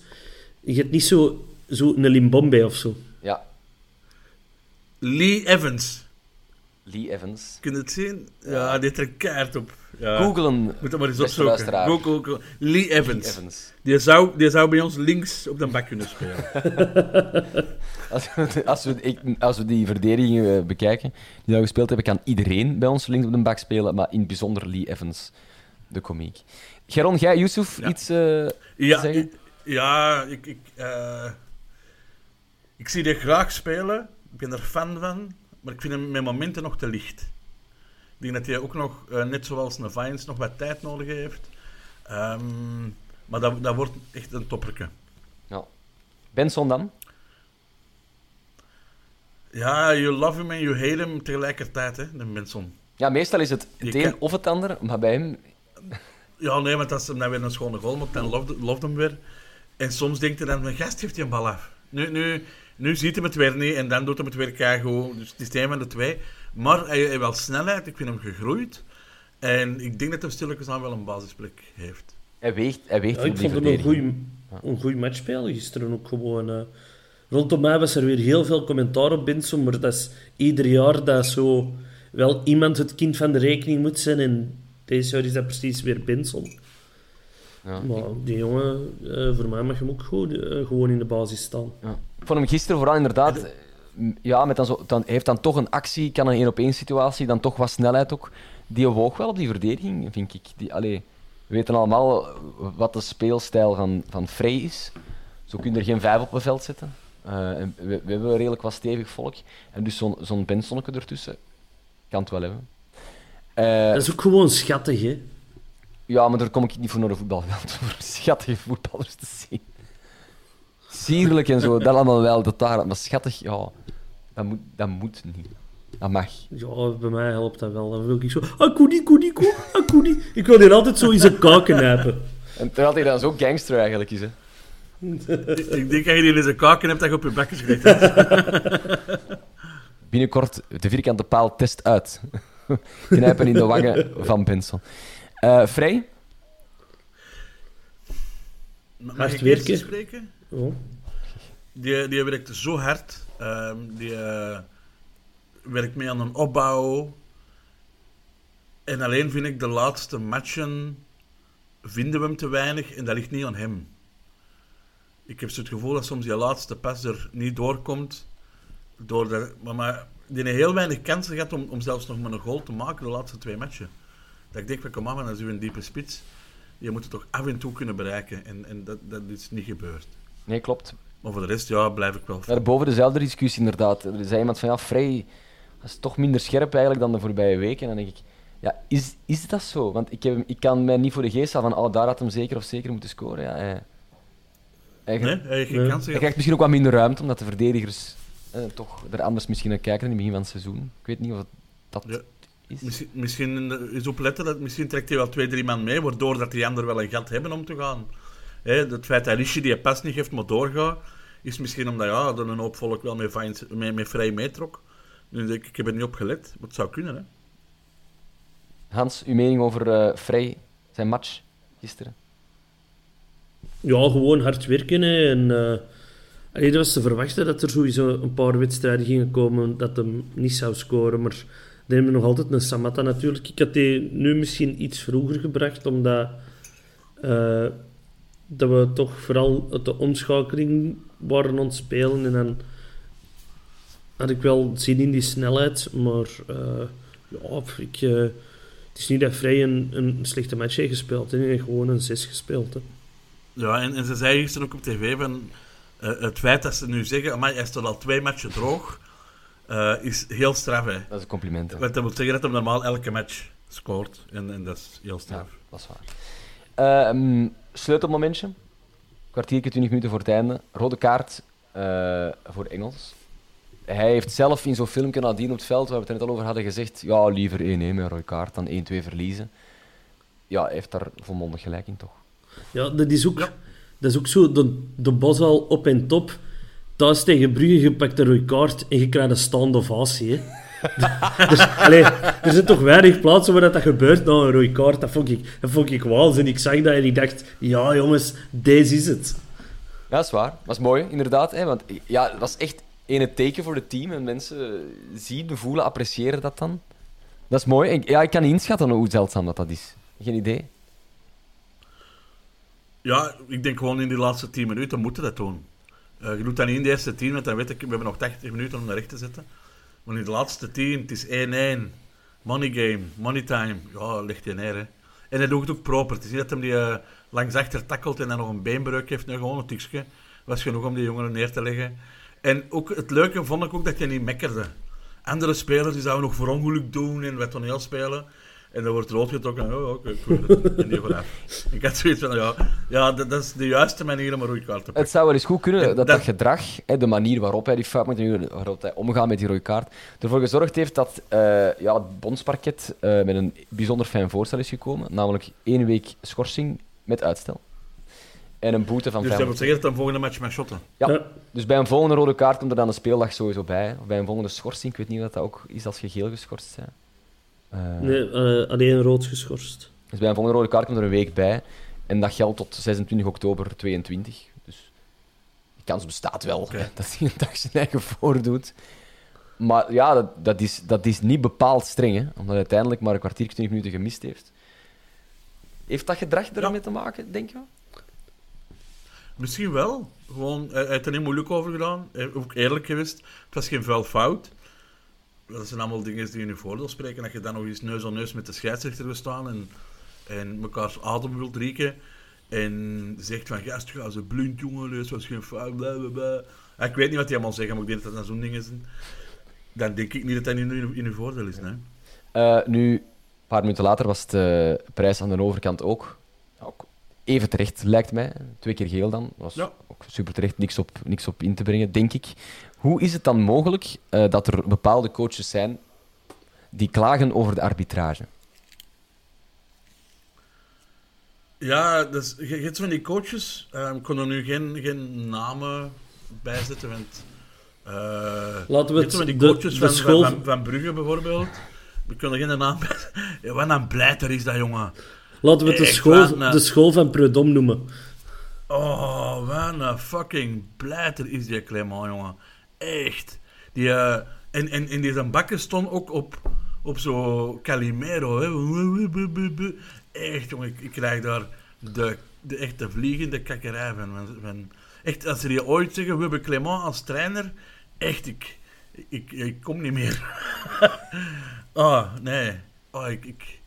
Je hebt niet zo, zo een Limbombe of zo. Ja, Lee Evans. Lee Evans. Kun je het zien? Ja, die trekt keihard op. Ja. Googelen, Moet dat maar eens opzoeken. luisteraar. Go, go, go. Lee Evans. Lee Evans. Die, zou, die zou bij ons links op de bak kunnen spelen. Als, we- als, we, als we die verdedigingen eh, bekijken, die we gespeeld hebben, kan iedereen bij ons links op de bak spelen, maar in het bijzonder Lee Evans, de komiek. Geron, jij, Yusuf, Ja. iets eh, Ja, zeggen? ik, ja ik, ik, eh, ik zie die graag spelen. Ik ben er fan van. Maar ik vind hem met momenten nog te licht. Ik denk dat hij ook nog, eh, net zoals een nog wat tijd nodig heeft. Ehm, maar dat, dat wordt echt een topperke. Ja. Benson dan? Ja, you love him en you hate him tegelijkertijd, hè, de Benson. Ja, meestal is het het een of het ander, maar bij hem... Ja, nee, want als hij dan weer een schone goal maakt, dan loft, loft hem weer. En soms denkt hij dan, mijn gast heeft hij een bal af. Nu, nu, nu ziet hij het weer niet en dan doet hij het weer keigoed. Dus het is een van de twee. Maar hij hij heeft wel snelheid, ik vind hem gegroeid. En ik denk dat hij stilletjes aan wel een basisplek heeft. Hij weegt, hij weegt Ja, ik vond hem een goede een goeie match spelen gisteren ook gewoon. eh. rondom mij was er weer heel veel commentaar op Benson, maar dat is ieder jaar dat zo wel iemand het kind van de rekening moet zijn. En deze jaar is dat precies weer Benson. Ja. Maar die jongen, eh, voor mij mag hem ook goed, eh, gewoon in de basis staan. Ja. Ik vond hem gisteren vooral inderdaad... eh, Ja, met dan zo, dan, heeft dan toch een actie, kan een 1-op-1 situatie, dan toch wat snelheid ook. Die woog wel op die verdediging, vind ik. Die, allee, we weten allemaal wat de speelstijl van, van Frey is. Zo kun je er geen vijf op een veld zetten. En we, we hebben redelijk wat stevig volk. En dus zo'n zo'n Bensonneke ertussen kan het wel hebben. Dat is ook gewoon schattig, hè. Ja, maar daar kom ik niet voor naar de voetbalveld. Voor schattige voetballers te zien. Sierlijk en zo, dat allemaal wel. Dat daar, maar schattig, ja, dat moet, dat moet niet. Dat mag. Ja, bij mij helpt dat wel. Dan wil ik zo... Ah, koenie, koenie, koe, ah. Ik wil hier altijd zo in zijn kaken knijpen. En terwijl hij dan zo gangster eigenlijk is. Hè. ik denk dat je die in zijn kaken hebt dat je op je bekken schrikt. Binnenkort de vierkante paal test uit. Knijpen in de wangen van Benson. Eh Frey? Mag ik eerst werken. spreken? Oh. Die, die werkt zo hard. Ehm, die eh, werkt mee aan een opbouw. En alleen vind ik de laatste matchen vinden we hem te weinig en dat ligt niet aan hem. Ik heb zo het gevoel dat soms die laatste pas er niet doorkomt. Door de, maar, maar die heeft heel weinig kansen gehad om, om zelfs nog maar een goal te maken de laatste twee matchen. Dat ik denk van kom aan, is u een diepe spits. Je moet het toch af en toe kunnen bereiken. En, en dat, dat is niet gebeurd. Nee, klopt. Maar voor de rest, ja, blijf ik wel. Ja, boven dezelfde discussie inderdaad. Er zei iemand van, ja, Frey dat is toch minder scherp eigenlijk dan de voorbije weken. En dan denk ik, ja, is, is dat zo? Want ik, heb, ik kan mij niet voor de geest halen van, oh, daar had hem zeker of zeker moeten scoren. Ja, hij, hij, Nee, hij Nee. hij krijgt misschien ook wat minder ruimte, omdat de verdedigers eh, toch er anders misschien naar kijken in het begin van het seizoen. Ik weet niet of het dat Ja. Is. Misschien, misschien eh, is opletten dat misschien trekt hij wel twee, drie man mee, waardoor dat die anderen wel een gat hebben om te gaan. Hè, het feit dat Rishi die pas niet geeft, maar doorgaat, is misschien omdat ja, er een hoop volk wel met, met vrij meetrok. Nu denk ik, ik heb er niet op gelet, maar het zou kunnen. Hè. Hans, uw mening over eh Frey, zijn match gisteren? Ja, gewoon hard werken. Hè. En, eh allee, dat was te verwachten dat er sowieso een paar wedstrijden gingen komen dat hem niet zou scoren. Maar dan hebben we nog altijd een Samatta natuurlijk. Ik had die nu misschien iets vroeger gebracht, omdat eh, dat we toch vooral de omschakeling waren aan het spelen. En dan had ik wel zin in die snelheid. Maar eh, ja, ik, eh, het is niet dat Vrij een, een slechte match heeft gespeeld. Hij heeft gewoon een 6 gespeeld. Hè. Ja, en, ze zei gisteren ook op tv van het feit dat ze nu zeggen, maar hij staat al twee matchen droog, eh, is heel straf. Hè. Dat is een compliment. hè. Want dat wil zeggen dat hij normaal elke match scoort. En, en dat is heel Ja, straf. dat is waar. Ehm sleutelmomentje. Kwartiertje, 20 minuten voor het einde. Rode kaart eh, voor Engels. Hij heeft zelf in zo'n filmpje nadien op het veld, waar we het er net al over hadden, gezegd ja, liever 1-1 met een rode kaart dan 1-2 verliezen. Ja, hij heeft daar volmondig gelijk in, toch? Ja, dat is ook, dat is ook zo de, de bos al op en top. Thuis tegen Brugge, je pakt een rode kaart en je krijgt een staande ovatie. Hè. dus, allee, er zijn toch weinig plaatsen waar dat, dat gebeurt na een rode kaart. Dat vond ik, dat vond ik waanzin. Ik zag dat en ik dacht, ja jongens, deze is het. Ja, dat is waar. Dat is mooi, inderdaad. Hè, want ja, dat was echt een teken voor het team. En mensen zien, voelen, appreciëren dat dan. Dat is mooi. Ik, ja, ik kan niet inschatten hoe zeldzaam dat, dat is. Geen idee. Ja, ik denk gewoon in die laatste 10 minuten moeten dat doen. Eh, je doet dat niet in de eerste 10, want dan weet ik, we hebben nog 80 minuten om naar recht te zetten. Maar in de laatste 10, het is 1-1. Money game, money time. Ja, ligt je neer. En hij doet het ook proper. Het is niet dat hij die eh, langs achter tackelt en dan nog een beenbreuk heeft. Nee, gewoon een tikje. Was genoeg om die jongeren neer te leggen. En ook het leuke vond ik ook dat je niet mekkerde. Andere spelers die zouden nog voor ongeluk doen en wat toneel spelen. En dan wordt rood getrokken. Oh, oké, cool. En die vooraf. Ik had zoiets van, ja, ja dat, dat is de juiste manier om een rode kaart te pakken. Het zou wel eens goed kunnen En dat dat, dat- gedrag, hè, de manier waarop hij die fout maakt, waarop hij omgaat met die rode kaart, ervoor gezorgd heeft dat eh, ja, het bondsparket eh, met een bijzonder fijn voorstel is gekomen. Namelijk één week schorsing met uitstel. En een boete van Dus dat 500 wil zeggen dat een volgende match met shotten. Ja. Ja. Dus bij een volgende rode kaart komt er dan de speeldag sowieso bij. Of bij een volgende schorsing, ik weet niet wat dat ook is als je geel geschorst bent. Eh, Nee, eh, alleen rood geschorst. Dus bij een volgende rode kaart komt er een week bij. En dat geldt tot 26 oktober 22. Dus die kans bestaat wel hè, dat hij een dag zijn eigen voordoet. Maar ja, dat, dat, is, dat is niet bepaald streng, hè, omdat hij uiteindelijk maar een kwartier, 20 minuten gemist heeft. Heeft dat gedrag ermee te maken, denk je? Misschien wel. Gewoon, hij hij heeft er niet moeilijk over gedaan. Ook eerlijk geweest. Het was geen vuil fout. Dat zijn allemaal dingen die in je voordeel spreken. Dat je dan nog eens neus aan neus met de scheidsrechter wil staan en, en mekaars adem wilt rieken. En zegt van, gast, ga ze blind, jongen, dat was geen fout, bla, bla, Ik weet niet wat die allemaal zeggen, maar ik denk dat dat zo'n dingen zijn. Dan denk ik niet dat dat in, in, in je voordeel is, nee. Eh, nu, een paar minuten later was de prijs aan de overkant ook, ook even terecht, lijkt mij. Twee keer geel dan. was Ja. ook super terecht, niks op, niks op in te brengen, denk ik. Hoe is het dan mogelijk eh, dat er bepaalde coaches zijn die klagen over de arbitrage? Ja, dus, je, je hebt van die coaches. eh, ik kon er nu geen, geen namen bij zetten, want... eh, Laten we het- van die de- coaches de van, school- van, van, van Brugge bijvoorbeeld. We kunnen geen naam bij ja, Wat een blijter is dat, jongen. Laten we het de Echt school, de school van Predom noemen. Oh, wat een fucking blijter is die Clement, jongen. Echt. Die, eh, en, en, en die zijn bakken stond ook op, op zo'n Calimero. Hè. Echt, jongen. Ik, ik krijg daar de, de echte vliegende kakkerij van, van. Echt, als ze die ooit zeggen, we hebben Clement als trainer. Echt, ik, ik, ik kom niet meer. oh, nee. Oh, ik...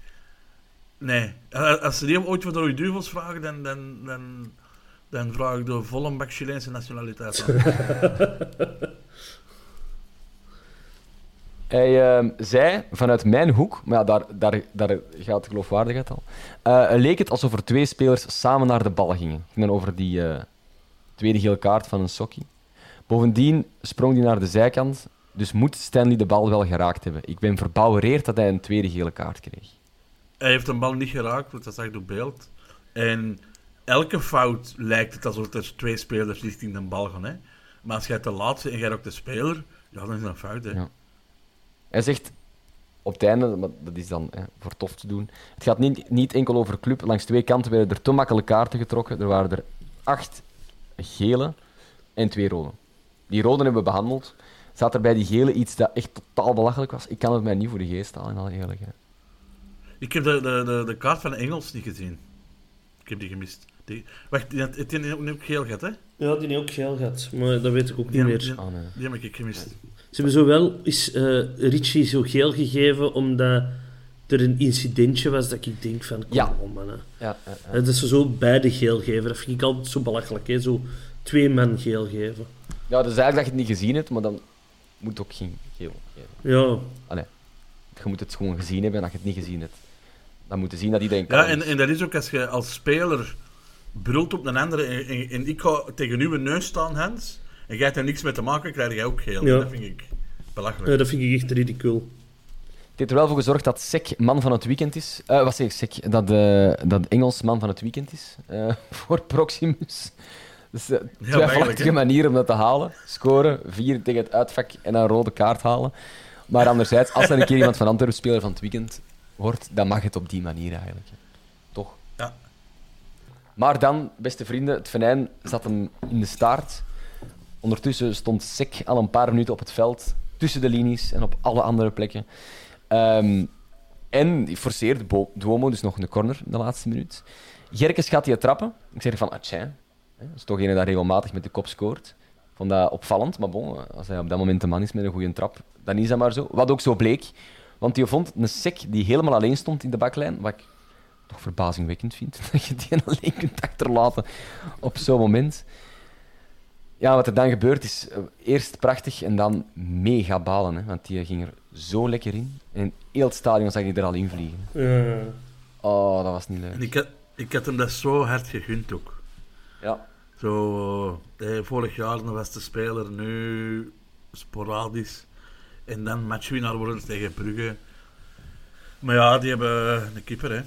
Nee, als ze die ooit voor de Rode Duvels vragen, dan, dan, dan, dan vraag ik de volle bak Chileense nationaliteit aan. Hij ehm, zei vanuit mijn hoek, maar ja, daar, daar, daar gaat de geloofwaardigheid al. eh, leek het alsof er twee spelers samen naar de bal gingen. Dan over die eh, tweede gele kaart van een sokkie. Bovendien sprong hij naar de zijkant, dus moet Stanley de bal wel geraakt hebben. Ik ben verbouwereerd dat hij een tweede gele kaart kreeg. Hij heeft een bal niet geraakt, want dat zag ik op beeld. En elke fout lijkt het alsof er twee spelers richting de bal gaan. Hè? Maar als jij te laat bent en jij ook de speler, ja, dan is dat een fout. Hè? Ja. Hij zegt op het einde, maar dat is dan hè, voor tof te doen. Het gaat niet, niet enkel over club. Langs twee kanten werden er te makkelijk kaarten getrokken. Er waren er acht gele en twee rode. Die rode hebben we behandeld. Staat er bij die gele iets dat echt totaal belachelijk was? Ik kan het mij niet voor de geest halen, in alle eerlijkheid. Ik heb de, de, de, de kaart van de Engels niet gezien. Ik heb die gemist. Die, wacht, die had, die had ook geel gehad, hè? Ja, die heeft ook geel gehad, maar dat weet ik ook Die, niet meer. die, Ah, nee. die heb ik gemist. Ze hebben zo wel is eh Richie zo geel gegeven omdat er een incidentje was dat ik denk van, kom Ja. op man. hè. Ja, ja, ja. Hè, Dat ze zo beide geel geven, dat vind ik altijd zo belachelijk. Hè? Zo twee man geel geven. ja, dus eigenlijk dat je het niet gezien hebt, maar dan moet ook geen geel geven. Ja, Allee, je moet het gewoon gezien hebben en als je het niet gezien hebt, dan moet je zien dat iedereen Ja, kan. en, en dat is ook als je als speler brult op een andere en, en, en ik ga tegen uw neus staan, Hans, en jij hebt er niks mee te maken, krijg jij ook geel. Ja. Dat vind ik belachelijk. eh, dat vind ik echt ridicul. Het heeft er wel voor gezorgd dat Sek man van het weekend is. Eh wat zeg ik, Sek? Dat, eh dat Engels man van het weekend is eh, voor Proximus. Dus uh, twijfelachtige hè? manier om dat te halen. Scoren, vier tegen het uitvak en een rode kaart halen. Maar anderzijds, als er een keer iemand van Antwerpen speler van het weekend wordt, dan mag het op die manier eigenlijk. hè. Toch? Ja. Maar dan, beste vrienden, het venijn zat hem in de staart. Ondertussen stond Sek al een paar minuten op het veld, tussen de linies en op alle andere plekken. Ehm, en forceerde Bo- Duomo dus nog een corner de laatste minuut. Gerkes gaat die trappen. Ik zeg van, hè, Dat is toch een dat regelmatig met de kop scoort. Vond dat opvallend, maar bon, als hij op dat moment de man is met een goede trap, dan is dat maar zo. Wat ook zo bleek, want die vond een sek die helemaal alleen stond in de baklijn, wat ik toch verbazingwekkend vind, dat je die alleen kunt achterlaten op zo'n moment. Ja, wat er dan gebeurt is eh, eerst prachtig en dan mega balen. Hè, want die ging er zo lekker in. En heel het stadion zag je er al in vliegen. Ja. Oh, dat was niet leuk. En ik had, ik had hem dat zo hard gegund ook. Ja. Zo, eh, vorig jaar de beste speler, nu sporadisch. En dan matchwinnaar worden tegen Brugge. Maar ja, die hebben een keeper, hè.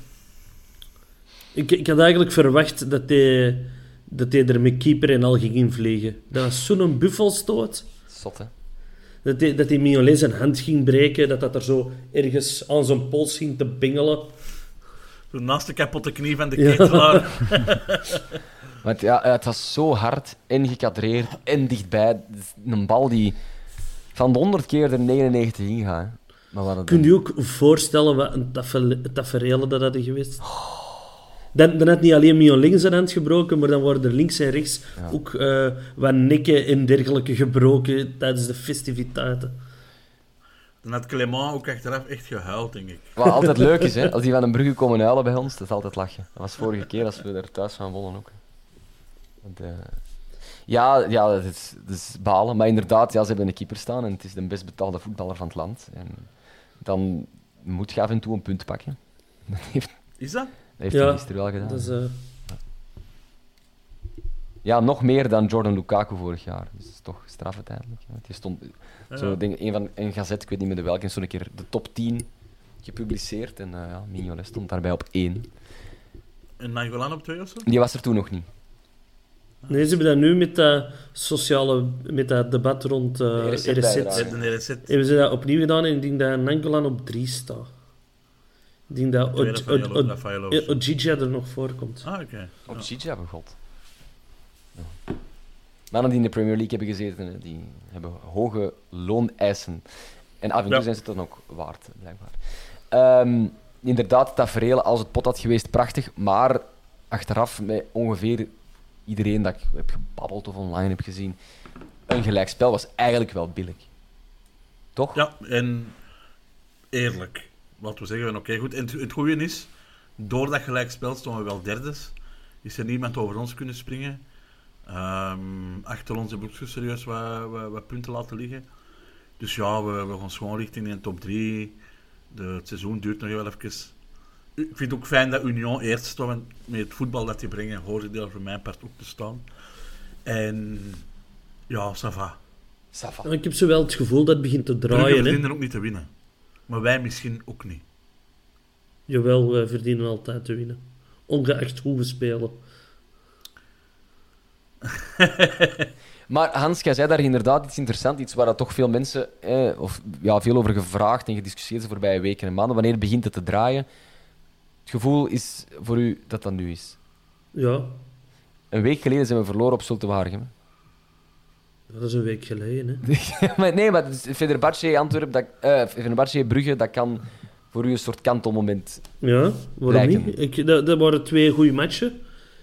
Ik, ik had eigenlijk verwacht dat hij, dat hij er met keeper en al ging invliegen. Dat was zo'n buffelstoot. Zot, hè? Dat hij, dat hij Mignolet zijn hand ging breken. Dat dat er zo ergens aan zijn pols ging te bingelen. Zo naast de kapotte knie van de Ja. ketelaar. Want ja, het was zo hard en gekadreerd en dichtbij. Een bal die van de 100 keer er 99 in gaat. hè. Maar wat het Kun je je ook voorstellen wat een tafereel dat hadden geweest? Dan, dan had niet alleen Mignolet zijn hand gebroken, maar dan worden er links en rechts ook eh, wat nekken en dergelijke gebroken tijdens de festiviteiten. Dan had Clément ook achteraf echt gehuild, denk ik. Wat altijd leuk is, hè, als die van een brugge komen huilen bij ons, dat is altijd lachen. Dat was vorige keer als we er thuis van wonnen ook. Want, eh, ja, ja dat, is, dat is balen. Maar inderdaad, ja, ze hebben een keeper staan en het is de best betaalde voetballer van het land. En dan moet je af en toe een punt pakken. Dat heeft, Is dat? Heeft Ja, hij gisteren wel gedaan. Is, eh, Ja, nog meer dan Jordan Lukaku vorig jaar. Dus dat is toch straf uiteindelijk. Die stond, zo, denk, een van een gazet, ik weet niet meer de welke, zo'n keer de top 10 gepubliceerd. En uh, ja, Mignolet stond daarbij op één. En Nainggolan op twee of zo? Die was er toen nog niet. nee, ze hebben dat nu met dat sociale met dat debat rond eh een RSZ. Hebben ze dat opnieuw gedaan en ik denk dat Nangolan op 3 staat. Ik denk dat Ojija er nog voor komt. Ah, oké. Op Ja. Gigi hebben god. Ja. Mannen die in de Premier League hebben gezeten, die hebben hoge looneisen. En af en toe Ja. zijn ze het dan ook waard, blijkbaar. Ehm, inderdaad, tafereel als het pot had geweest, prachtig. Maar achteraf, met ongeveer iedereen dat ik heb gebabbeld of online heb gezien, een gelijkspel was eigenlijk wel billig. Toch? Ja, en eerlijk. Laten we zeggen, oké, goed. En het, het goede is, door dat gelijkspel stonden we wel derdes. Is er niemand over ons kunnen springen. Ehm, achter ons hebben we ook serieus wat, wat, wat punten laten liggen. Dus ja, we, we gaan schoon richting de top 3. De, het seizoen duurt nog wel even. Ik vind het ook fijn dat Union eerst want met het voetbal dat die brengen, hoort ik daar voor mijn part ook te staan. En ja, ça va. Ça va. Maar Ik heb zo wel het gevoel dat het begint te draaien. Hè. verdienen ook niet te winnen. Maar wij misschien ook niet. Jawel, wij verdienen altijd te winnen. Ongeacht hoe we spelen. Maar Hans, jij zei daar inderdaad iets interessants, iets waar dat toch veel mensen, eh, of ja, veel over gevraagd en gediscussieerd de voorbije weken en maanden. Wanneer begint het te draaien? Het gevoel is voor u dat dat nu is. Ja, Een week geleden zijn we verloren op Zulte Waregem. Dat is een week geleden. Hè. maar nee, maar Fenerbahce Antwerpen, dat, eh Fenerbahce Brugge, dat kan voor u een soort kantelmoment. Ja, waarom Lijken. niet? Ik, dat, dat waren twee goede matchen.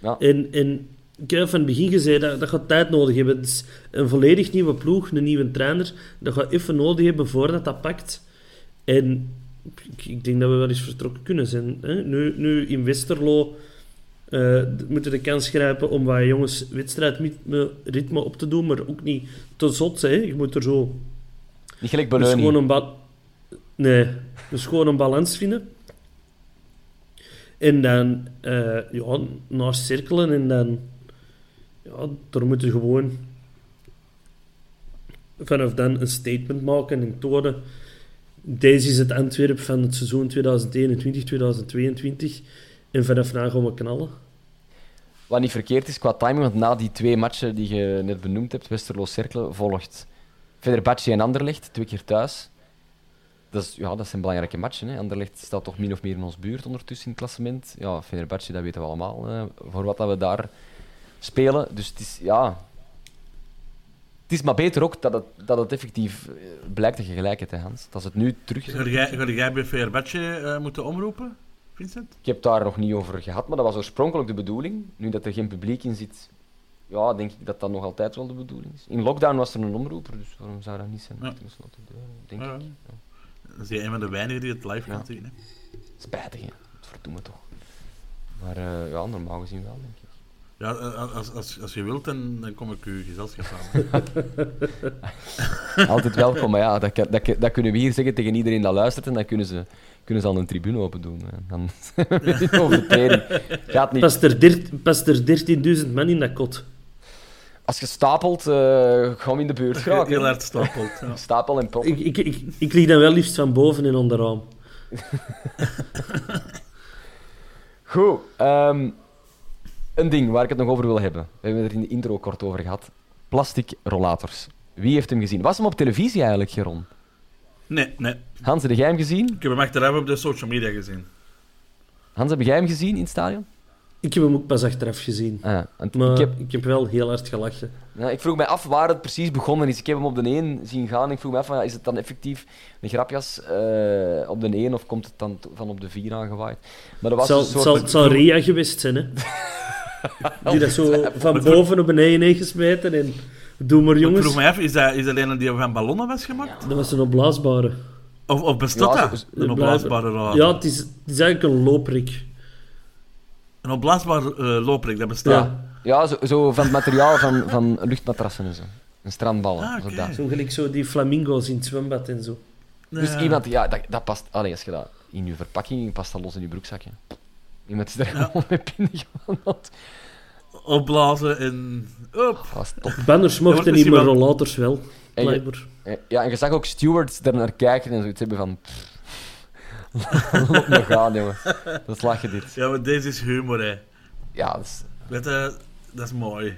Ja. En, en ik heb van het begin gezegd, dat, dat gaat tijd nodig hebben. Het is een volledig nieuwe ploeg, een nieuwe trainer. Dat gaat even nodig hebben voordat dat pakt. En ik, ik denk dat we wel eens vertrokken kunnen zijn. Hè? Nu, nu in Westerlo d- moeten de kans grijpen om wat jongens wedstrijdritme op te doen, maar ook niet te zot. Hè? Je moet er zo Niet gelijk dus gewoon een ba- Nee, dus gewoon een balans vinden. En dan eh, ja, naar cirkelen en dan... Ja, daar moet je gewoon vanaf dan een statement maken en tonen. Deze is het Antwerp van het seizoen 2021-2022. En vanaf na gaan we knallen. Wat niet verkeerd is qua timing, want na die twee matchen die je net benoemd hebt, Westerlo Cerkelen, volgt Fenerbahce en Anderlecht, twee keer thuis. Dat, is, ja, dat zijn belangrijke matchen. Hè. Anderlecht staat toch min of meer in ons buurt ondertussen in het klassement. Ja, Fenerbahce, dat weten we allemaal, eh, voor wat dat we daar spelen. Dus het is, ja... Het is maar beter ook dat het, dat het effectief eh, blijkt dat je gelijk hebt, hè, Hans. Dat is het nu terug... Ga jij, ga jij bij Fenerbahce eh moeten omroepen, Vincent? Ik heb daar nog niet over gehad, maar dat was oorspronkelijk de bedoeling. Nu dat er geen publiek in zit, ja, denk ik dat dat nog altijd wel de bedoeling is. In lockdown was er een omroeper, dus waarom zou dat niet zijn? Ja. Deuren, denk Ja. ik. Dat is een van de weinigen die het live Ja. zien. Hè? Spijtig, hè. Dat verdoemen toch. Maar eh, ja, normaal gezien wel, denk ik. Ja, eh, als, als, als je wilt, dan, dan kom ik uw gezelschap halen. Altijd welkom, maar ja, dat, dat, dat kunnen we hier zeggen tegen iedereen dat luistert en dan kunnen ze, kunnen ze al een tribune open doen. hè. Dan over de tering. Gaat niet. Past er, dirt- past er 13.000 man in dat kot. Als je stapelt, eh gaan we in de buurt geraken. Heel hard stapelt. Ja. Stapel en pop. Ik, ik, ik, ik lig dan wel liefst van boven en onderaan. Goed. ehm, een ding waar ik het nog over wil hebben. We hebben het er in de intro kort over gehad. Plastic rollators. Wie heeft hem gezien? Was hem op televisie eigenlijk, Geron? Nee, nee. Hans, heb jij hem gezien? Ik heb hem achteraf op de social media gezien. Hans, heb jij hem gezien in het stadion? Ik heb hem ook pas achteraf gezien. Ah. Want Maar ik, heb, wel heel hard gelachen. ja, ik vroeg mij af waar het precies begonnen is. Ik heb hem op de 1 zien gaan. Ik vroeg me af, van, ja, is het dan effectief een grapjas eh, op de 1 of komt het dan van op de 4 aangewaaid? Maar dat was zal, een soort... zal, het zal Ria geweest zijn, hè? Die dat zo van boven op beneden heen gesmeten en... Doe maar, Ik jongens. vroeg mij af, is dat, is dat een die van ballonnen was gemaakt? Dat was een opblaasbare. Of, of bestaat Ja, dat? Een opblaasbare? Ja, het is, het is eigenlijk een looprik. Een opblaasbare eh looprik, dat bestaat. Ja. Ja, zo, zo van het materiaal van, van luchtmatrassen en zo. Een strandballen. Ah, zo oké. dat. Zo gelijk zo die flamingos in het zwembad en zo. Dus iemand, ja, dat, dat past. Allee, als je dat in je verpakking past dat los in je broekzakje. Iemand is er gewoon mee binnengewandeld. Opblazen en... Op. Dat is top. Banners mochten niet, maar wel- rollators wel. En je- Blijkbaar. Ja, en je zag ook stewards er naar kijken en zoiets hebben van. Laat me gaan, jongen. Dat slag je dit. Ja, maar deze is humor, hè. Ja, dat is, Weet je, dat is mooi.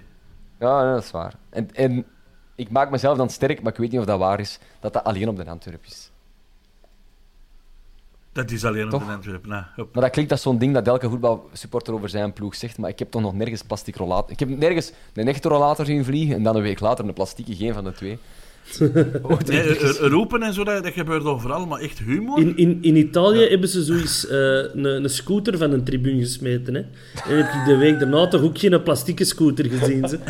ja, dat is waar. En, en ik maak mezelf dan sterk, maar ik weet niet of dat waar is, dat dat alleen op de Antwerp is. Dat is alleen Toch? op de Antwerpen. Nou. Maar dat klinkt als zo'n ding dat elke voetbalsupporter over zijn ploeg zegt, maar ik heb toch nog nergens plastic rollator. Ik heb nergens een echte rollator zien vliegen en dan een week later een plastieke, geen van de twee. Nee, roepen en zo, dat, dat gebeurt overal, maar echt humor? In, in, in Italië hebben ze zoiets eh, een, een scooter van een tribune gesmeten. Hè? En heb ik de week daarna toch ook geen plastieke scooter gezien. Ze.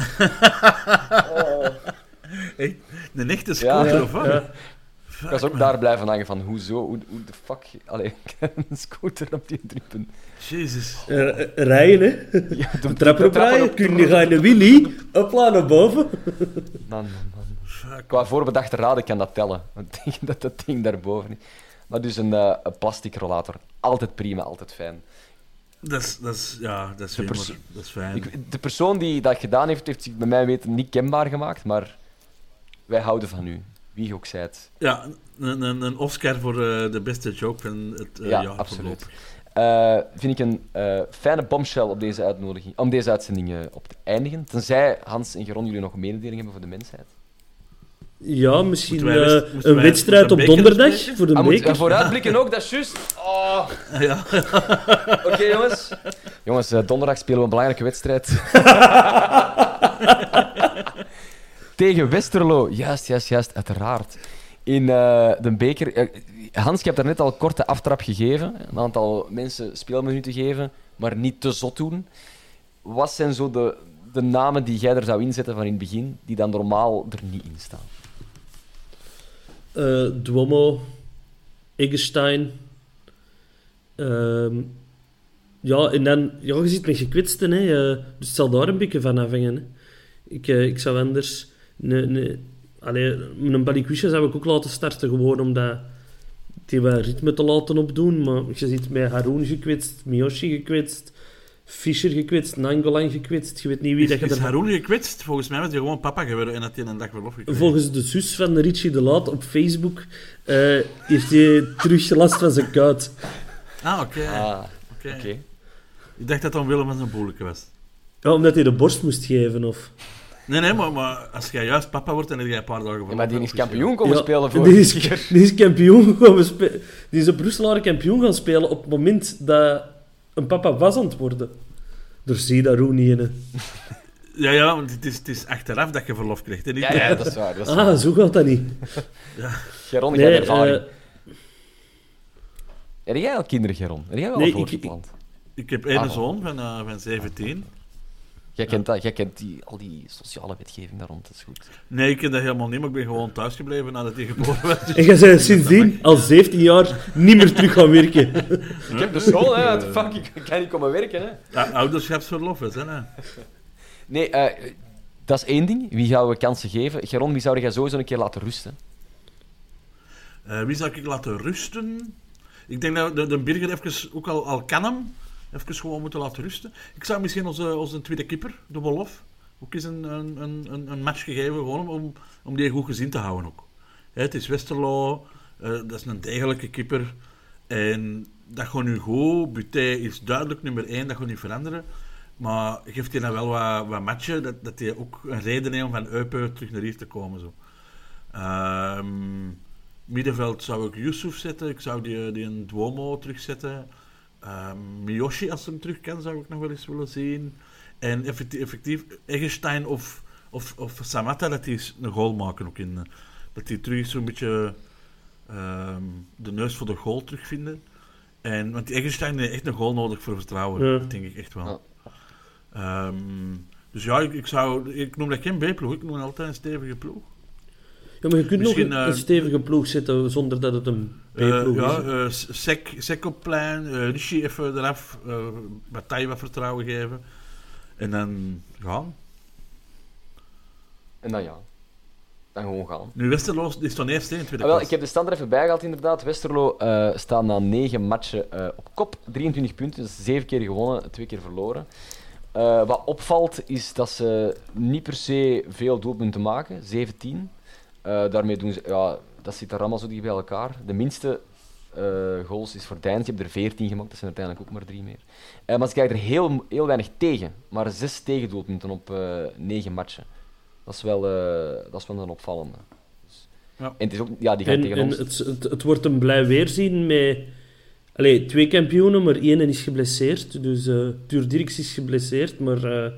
Echt? Een echte scooter, Ja. of wat? Ja. Ik was ook daar blijven hangen van, hoezo, hoe, hoe de fuck, allee, een scooter op die trippen. Jezus. Eh, rijden, hè? Ja, de, De trap op rijden, kun je gaan een Willy, opla naar boven. Man, man, man. Qua voorbedachte raden kan dat tellen. Want Ik denk dat dat ding daarboven is. Maar dus een, eh, een plastic rollator. Altijd prima, altijd fijn. Dat is, dat is, ja, dat is De Dat is fijn. Ik, de persoon die dat gedaan heeft, heeft zich bij mij weten niet kenbaar gemaakt. Maar wij houden van u. Wie je ook zijt. Ja, een, een, een Oscar voor eh, de beste joke van het eh Ja, jaar absoluut. Eh, vind ik een eh, fijne bombshell op deze uitnodiging, om deze uitzending eh, op te eindigen. Tenzij Hans en Geron jullie nog een mededeling hebben voor de mensheid. Ja, misschien wij een wedstrijd op donderdag voor de Ah, beker. en vooruitblikken ook, dat is juist. Oh. Ja. Oké, jongens. Jongens, donderdag spelen we een belangrijke wedstrijd. Tegen Westerlo. Juist, juist, juist, uiteraard. In eh, de beker. eh, Hans, je hebt daar net al korte aftrap gegeven. Een aantal mensen speelminuten geven, maar niet te zot doen. Wat zijn zo de, de namen die jij er zou inzetten van in het begin, die dan normaal er niet in staan? Eh, Duomo, Eggestein. Ehm, ja, en dan, ja, je zit met gekwetsten, hè. dus het zal daar een beetje van afhangen. Ik, ik zou anders... Nee, nee, allee, een Balikwisha zou ik ook laten starten, gewoon omdat die wat ritme te laten opdoen. Maar je ziet met Haroon gekwetst, Miyoshi gekwetst, Fischer gekwetst, Nangolan gekwetst. Je weet niet wie Is, dat je is er... Haroon gekwetst? Volgens mij was hij gewoon papa geworden en had hij een dag verlof gekregen. Volgens de zus van Richie de Laat op Facebook eh, heeft hij terug last van zijn kuit. Ah, oké. Ah, oké. oké. Ik dacht dat het Willem van zijn boeleke was. Ja, omdat hij de borst moest geven, of... Nee, nee, maar, maar als jij juist papa wordt, dan heb jij een paar dagen verlof. Ja, maar die is kampioen komen Ja, spelen voor die is, die is kampioen spe- Die is op Roeselaar kampioen gaan spelen op het moment dat een papa was aan het worden. Door zie dat Rooney in. hè. Ja, ja, want het is, het is achteraf dat je verlof krijgt. Hè? Niet Ja, ja, dat is waar. Dat is waar. Ah, zo gaat dat niet. Geron, jij ervaring. eh, Heb jij al kinderen, Geron? Heb jij wel Nee, al ik-? Ik heb één Ah. zoon van, eh, van 17. Jij kent, dat, jij kent die, al die sociale wetgeving daar rond, dat is goed. Nee, ik ken dat helemaal niet, maar ik ben gewoon thuis gebleven nadat hij geboren werd. Dus en jij bent sindsdien, al 17 jaar, niet meer terug gaan werken. Ik heb de school, hè. What the fuck, ik kan niet komen werken, hè. ja, ouderschapsverlof is, hè. nee. Nee, eh, dat is één ding. Wie gaan we kansen geven? Geron, wie zou jij sowieso een keer laten rusten? Eh, wie zou ik laten rusten? Ik denk dat de, de Birger even, ook al, al kan hem, even gewoon moeten laten rusten. Ik zou misschien onze, onze tweede keeper, de Wolof, ook eens een, een, een, een match gegeven, gewoon om, om die goed gezien te houden ook. Het is Westerlo, eh, dat is een degelijke keeper. En dat gaat nu goed. Buté is duidelijk nummer 1, dat gaat niet veranderen. Maar geeft hij dan wel wat, wat matchen, dat, dat hij ook een reden heeft om van Eupen terug naar hier te komen. Zo. Ehm, middenveld zou ik Yusuf zetten. Ik zou die, die een Duomo terugzetten. Ehm Miyoshi, als hij hem terug kan, zou ik nog wel eens willen zien. En effectief, effectief Eggestein of, of, of Samatta, dat die een goal maken ook in. eh, Dat die terug zo'n beetje ehm, de neus voor de goal terugvinden. En, want die Eggestein heeft echt een goal nodig voor vertrouwen. Ja. Dat denk ik echt wel. Ehm, dus ja, ik, ik, zou, ik noem dat geen B-ploeg. Ik noem dat altijd een stevige ploeg. Ja, maar je kunt nog een, eh, een stevige ploeg zetten zonder dat het een B-ploeg ja, is. eh, S- Sek, Sek op plein, eh Rishi even eraf, eh Bataille wat vertrouwen geven. En dan gaan. En dan ja. Dan gewoon gaan. Nu Westerlo is dan eerst in tweede Ah, wel, ik heb de stand er even bijgehaald, inderdaad. Westerlo eh staat na negen matchen eh, op kop. 23 punten, dus zeven keer gewonnen, twee keer verloren. Eh, wat opvalt is dat ze niet per se veel doelpunten maken, 17. Eh, daarmee doen ze, ja, dat zit er allemaal zo dicht bij elkaar. De minste eh, goals is voor Deins, die hebben er 14 gemaakt, dat zijn uiteindelijk ook maar drie meer. Eh, maar ze krijgen er heel, heel weinig tegen, maar zes tegendoelpunten op eh negen matchen. Dat is wel, eh, dat is wel een opvallende. Dus- Ja. En het is ook, ja, die gaan En, tegen en ons. het, het, het wordt een blij weerzien met allee, twee kampioenen, maar één is geblesseerd. Dus eh Tuur Dirks is geblesseerd, maar eh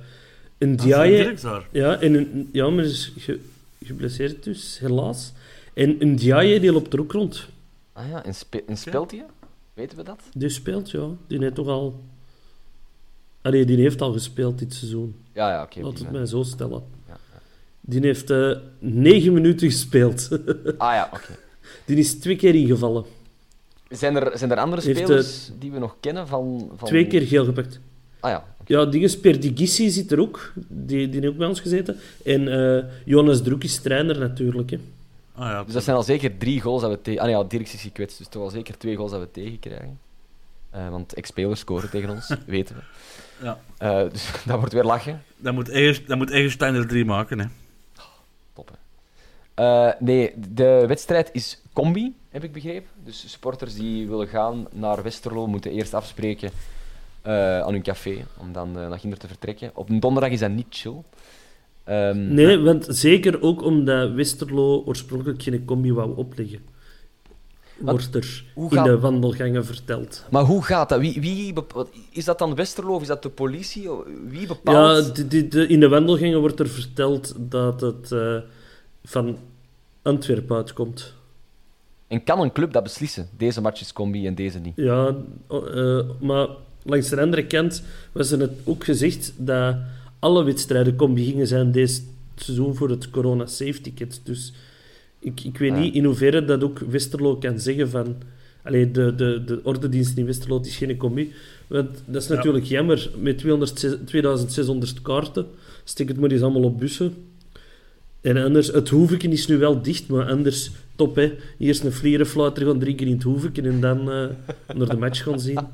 een Ah, Diaye... Ja, en een, ja, maar is ge- geblesseerd dus, helaas. En een Diaye die loopt er ook rond. Ah ja, en, spe en speelt hij? Weten we dat? Die speelt, ja. Die heeft toch al... Allee, die heeft al gespeeld dit seizoen. Ja, ja, oké. Laat prima. het mij zo stellen. Ja, Die heeft eh, negen minuten gespeeld. Ah ja, oké. die is twee keer ingevallen. Zijn er, zijn er andere Heeft, spelers die we nog kennen van... van... Twee keer geel gepakt. Ah ja, oké. Ja, Dinges Perdigissi zit er ook. Die, die heeft ook bij ons gezeten. En eh, Jonas Droek is trainer natuurlijk. Hè. Ah, ja, Dus dat zijn al zeker drie goals dat we tegen... Ah nee, ja, Dirks is gekwetst, dus toch al zeker twee goals dat we tegenkrijgen. Eh want ex-spelers scoren tegen ons, weten we. ja. Eh, dus dat wordt weer lachen. Dan moet dan moet Eggestein er drie maken. Hè. Top, hè. Eh, nee, de wedstrijd is combi, heb ik begrepen. Dus supporters die willen gaan naar Westerlo moeten eerst afspreken aan hun café, om dan naar Ginder te vertrekken. Op een donderdag is dat niet chill. Ehm, Nee, want zeker ook omdat Westerlo oorspronkelijk geen combi wou opleggen. Wordt er in de wandelgangen verteld. Maar hoe gaat dat? Wie, wie is dat dan Westerlo of is dat de politie? Wie Ja, bepaalt? de- in de wandelgangen wordt er verteld dat het eh, van Antwerpen uitkomt. En kan een club dat beslissen? Deze match is combi en deze niet. Ja, eh, maar langs de andere kant was er net ook gezegd dat alle wedstrijden combi gingen zijn deze seizoen voor het corona safe ticket. Dus ik, ik weet Ja. niet in hoeverre dat ook Westerlo kan zeggen van... Allee, de, de, de ordendienst in Westerlo is geen combi. Want dat is Ja. natuurlijk jammer. Met 200, 2600 kaarten, steek het maar eens allemaal op bussen. En anders, het hoeveken is nu wel dicht, maar anders top hè. Eerst een vlierenfluiter gaan drinken in het hoeveken en dan eh, naar de match gaan zien.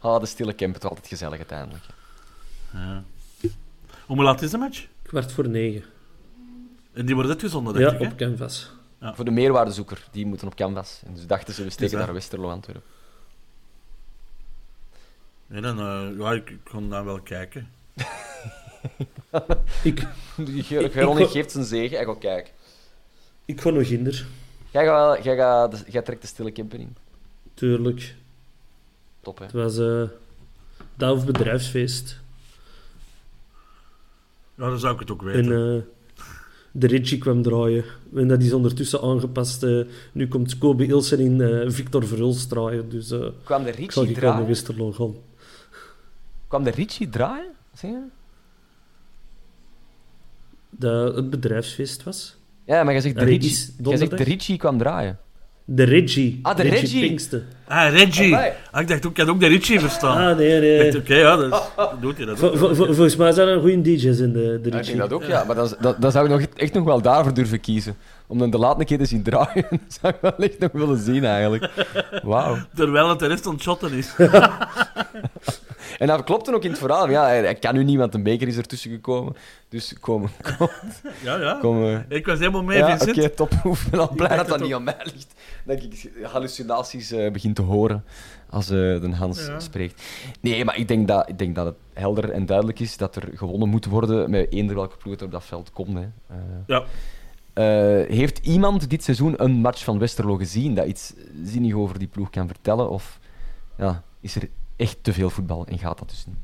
Ah, de stille camp, het is altijd gezellig uiteindelijk. Ja. Hoe laat is de match? Kwart voor negen. En die wordt uitgezonden, denk Ja, ik. Hè? op canvas. Voor de meerwaardezoeker, die moeten op canvas. En dus dachten ze, we steken naar Westerlo Antwerpen. Nee, dan, eh, ja, ik, ik kon dan wel kijken. Ik, ik- geeft zijn zegen, hij gaat kijken. ik ga nog ginder. Jij, gaat, jij, gaat, jij trekt de stille camper in. Tuurlijk. Top, hè? Het was eh dat of bedrijfsfeest. Ja, dan zou ik het ook En weten. eh, de Ritchie kwam draaien. En dat is ondertussen aangepast. eh, nu komt Kobe Ilsen in eh, Victor Verhulst draaien. Dus eh Kwam de Richie draaien? Westerlo gaan. Kwam de Richie draaien? Zingen? Dat het bedrijfsfeest was. Ja, maar jij zegt de Richie, zegt de Richie kwam draaien. De Reggie. Ah, de Reggie. Pinkster. Ah, Reggie. Ah, ik dacht ook, ik had ook de Richie verstaan. Ah, nee, nee. Oké, ja, dat is- dat doet hij dat. Vo- vo- vo- volgens mij zijn er goede DJ's in de, de Ja, ik denk dat ook, ja. Maar dan, dan, dan zou ik nog, echt nog wel daarvoor durven kiezen. Om dan de laatste keer te zien draaien. Dat zou ik wel echt nog willen zien, eigenlijk. Wauw. Terwijl het de rest ontshotten is. En dat klopte ook in het verhaal. Ja, kan nu niemand, een beker is ertussen gekomen. Dus komen. Ja, ja. komen Ik was helemaal mee, ja, oké, top. Ik ben al blij dat dat niet aan mij ligt. Dat ik hallucinaties eh, begin te horen als eh, de Hans Ja. spreekt. Nee, maar ik denk, dat, ik denk dat het helder en duidelijk is dat er gewonnen moet worden met eender welke ploeg er op dat veld komt. Hè. Eh, Ja. heeft iemand dit seizoen een match van Westerlo gezien dat iets zinnig over die ploeg kan vertellen? Of ja, is er echt te veel voetbal en gaat dat dus niet?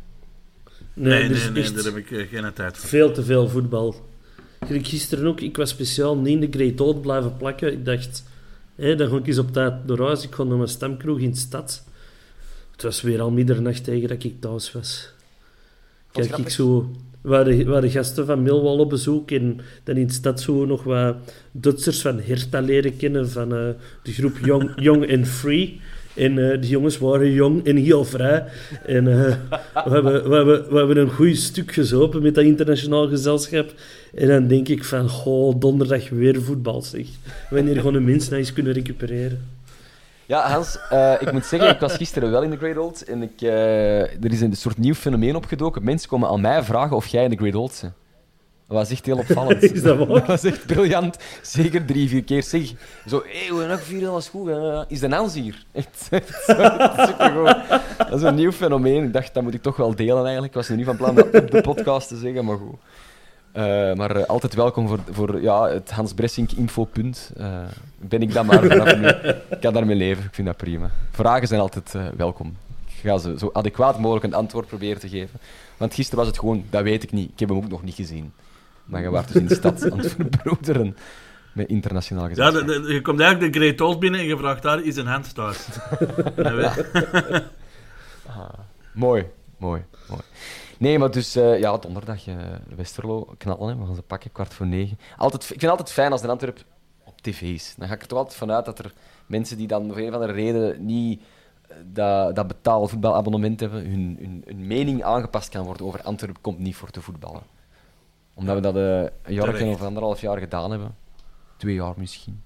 Nee, Nee, is nee, daar heb ik eh, geen tijd voor. veel te veel voetbal. Gisteren ook, ik was speciaal niet in de Great Old blijven plakken. Ik dacht, hé, dan ga ik eens op tijd door huis. Ik ga naar mijn stamkroeg in de stad. Het was weer al middernacht tegen dat ik thuis was. Kijk, ik zo... We waren, we waren gasten van Millwall op bezoek en dan in de stad zo nog wat Duitsers van Hertha leren kennen, van eh, de groep Young, Young and Free. En eh, die jongens waren jong en heel vrij. En eh, we, hebben, we, hebben, we hebben een goed stuk gezopen met dat internationaal gezelschap. En dan denk ik van, goh, donderdag weer voetbal, zeg. Wanneer gewoon een mens nou eens kunnen recupereren. Ja, Hans, eh, ik moet zeggen, ik was gisteren wel in de Great Old en ik, er is een soort nieuw fenomeen opgedoken. Mensen komen aan mij vragen of jij in de Great Old bent. Dat was echt heel opvallend. Is dat waar? Dat was echt briljant. Zeker drie, vier keer. Zeg, zo, hé, hoe nog vier alles goed? hè? Is de Hans hier? Echt, echt supergoed. Dat is een nieuw fenomeen. Ik dacht, dat moet ik toch wel delen eigenlijk. Ik was nu niet van plan dat op de podcast te zeggen, maar goed. Eh, maar eh, altijd welkom voor, voor ja, het Hans Bressink infopunt. Eh, ben ik dat maar vanaf nu. Ik kan daarmee leven, ik vind dat prima. Vragen zijn altijd eh, welkom. Ik ga ze zo adequaat mogelijk een antwoord proberen te geven. Want gisteren was het gewoon, dat weet ik niet. Ik heb hem ook nog niet gezien. Maar je was dus in de stad aan het verbroederen met internationaal Ja, de- de- je komt eigenlijk de Great Old binnen en je vraagt daar, is een hand thuis? Ja, we- Mooi, mooi, mooi. Nee, maar dus eh, ja, donderdag eh, Westerlo knallen. Hè. We gaan ze pakken, kwart voor negen. Altijd, ik vind het altijd fijn als de Antwerp op tv is. Dan ga ik er toch altijd vanuit dat er mensen die dan voor een of andere reden niet eh, dat, dat betaald voetbalabonnement hebben, hun, hun, hun mening aangepast kan worden over Antwerp komt niet voor te voetballen. Omdat we dat eh, een jaar Terecht. of anderhalf jaar gedaan hebben. Twee jaar misschien.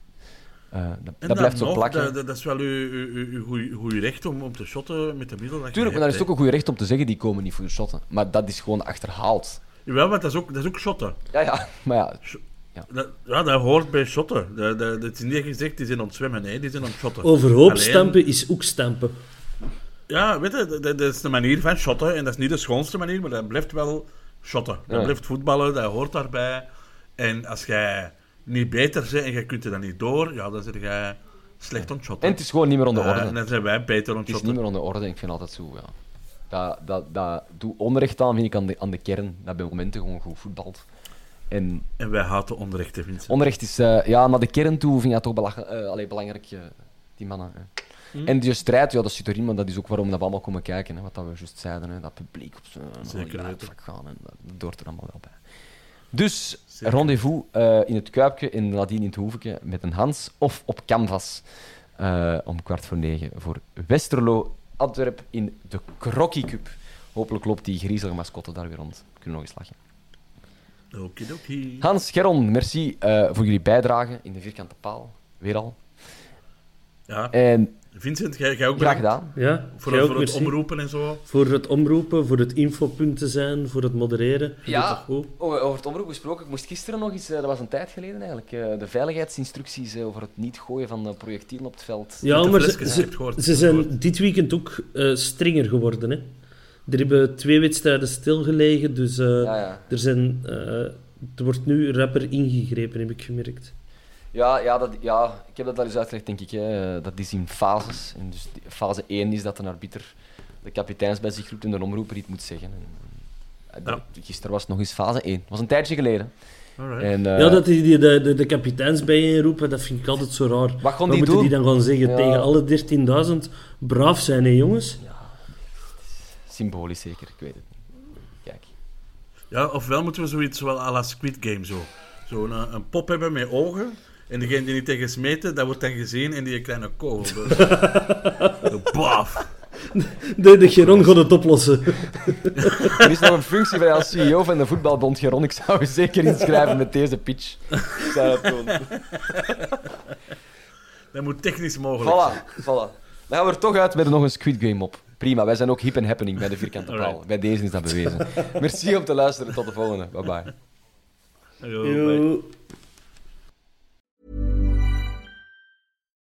Eh, dat En dat dan blijft zo nog, plakken. Dat, dat- dat is wel uw, uw, recht om, om te shotten met de middel. dat je Tuurlijk, maar dan is het ook een goed recht om te zeggen, die komen niet voor shotten. Maar dat is gewoon achterhaald. hè. Jawel, maar dat is ook, dat is ook shotten. Ja, ja, maar ja, Dat, ja, dat hoort bij shotten. Dat, dat, dat is niet gezegd, die zijn aan het zwemmen, nee, die zijn aan het shotten. Overhoop Alleen- stampen is ook stampen. Ja, weet je, dat, dat is de manier van shotten. En dat is niet de schoonste manier, maar dat blijft wel shotten. Dat Ja. blijft voetballen, dat hoort daarbij. En als jij niet beter bent en jij kunt er dan niet door, ja, dan zit jij slecht aan het shotten. En het is gewoon niet meer onder Eh, orde. en dan zijn wij beter aan het het is niet meer onder orde, ik vind altijd zo, ja. Dat, dat, dat doet onrecht aan, vind ik, aan de, aan de kern. Dat bij momenten gewoon goed voetbalt. En En wij haten onrecht, hè, Vincent. onrecht is, eh, ja, naar de kern toe vind ik dat toch eh, allee, belangrijk, die mannen. hè. Hm. En die strijd, ja, dat zit erin, maar dat is ook waarom dat we allemaal komen kijken. Hè, wat dat we juist zeiden, hè, dat publiek op zijn vak gaan. En dat, hoort er allemaal wel bij. Dus, Zeker. rendezvous eh, in het Kuipje en nadien in het Hoeveke met een Hans of op canvas eh, om kwart voor negen voor Westerlo Antwerp in de Crocky Cup. Hopelijk loopt die griezelige mascotte daar weer rond. We kunnen nog eens lachen. Okidoki. Hans, Geron, merci eh, voor jullie bijdrage in de vierkante paal. Weer al. Ja, En Vincent, jij, jij ook graag gedaan. Ja, Voor, het- voor omroepen en zo. Voor het omroepen, voor het infopunt te zijn, voor het modereren. Ja. Over, het omroep gesproken, ik moest gisteren nog eens, eh, dat was een tijd geleden eigenlijk, eh, de veiligheidsinstructies eh, over het niet gooien van projectielen op het veld. Ja, maar ze, gehoord, zijn gehoord. dit weekend ook eh, strenger geworden. Hè. Er hebben twee wedstrijden stilgelegen, dus eh, Ja, ja. Er, zijn, eh, er wordt nu rapper ingegrepen, heb ik gemerkt. Ja, ja, dat, ja, ik heb dat al eens uitgelegd, denk ik. Hè. Dat is in fases. En dus fase 1 is dat een arbiter de kapiteins bij zich roept en de omroeper iets moet zeggen. En, eh, Ja. Gisteren was het nog eens fase 1. Dat was een tijdje geleden. En, eh, ja, dat die, die de, de, de kapiteins bijeenroepen, dat vind ik altijd zo raar. Wat gaan Wat die moeten doen? die dan gaan zeggen Ja. tegen alle 13.000? Braaf zijn, hè, jongens? Symbolisch zeker, ik weet het niet. Kijk. Ja, ofwel moeten we zoiets wel à la Squid Game zo. Zo'n eh, een pop hebben met ogen. En degene die niet tegen smeten, dat wordt dan gezien in die kleine kogel. Zo, Baf. De, de Geron gaat het oplossen. Er is nog een functie bij als CEO van de voetbalbond, Geron. Ik zou u zeker inschrijven met deze pitch. Ik zou dat doen. Dat moet technisch mogelijk zijn. Voilà, voilà. Dan gaan we er toch uit met nog een Squid Game op. Prima, wij zijn ook hip en happening bij de vierkante paal. Alright. Bij deze is dat bewezen. Merci om te luisteren. Tot de volgende. Bye bye. Yo, bye.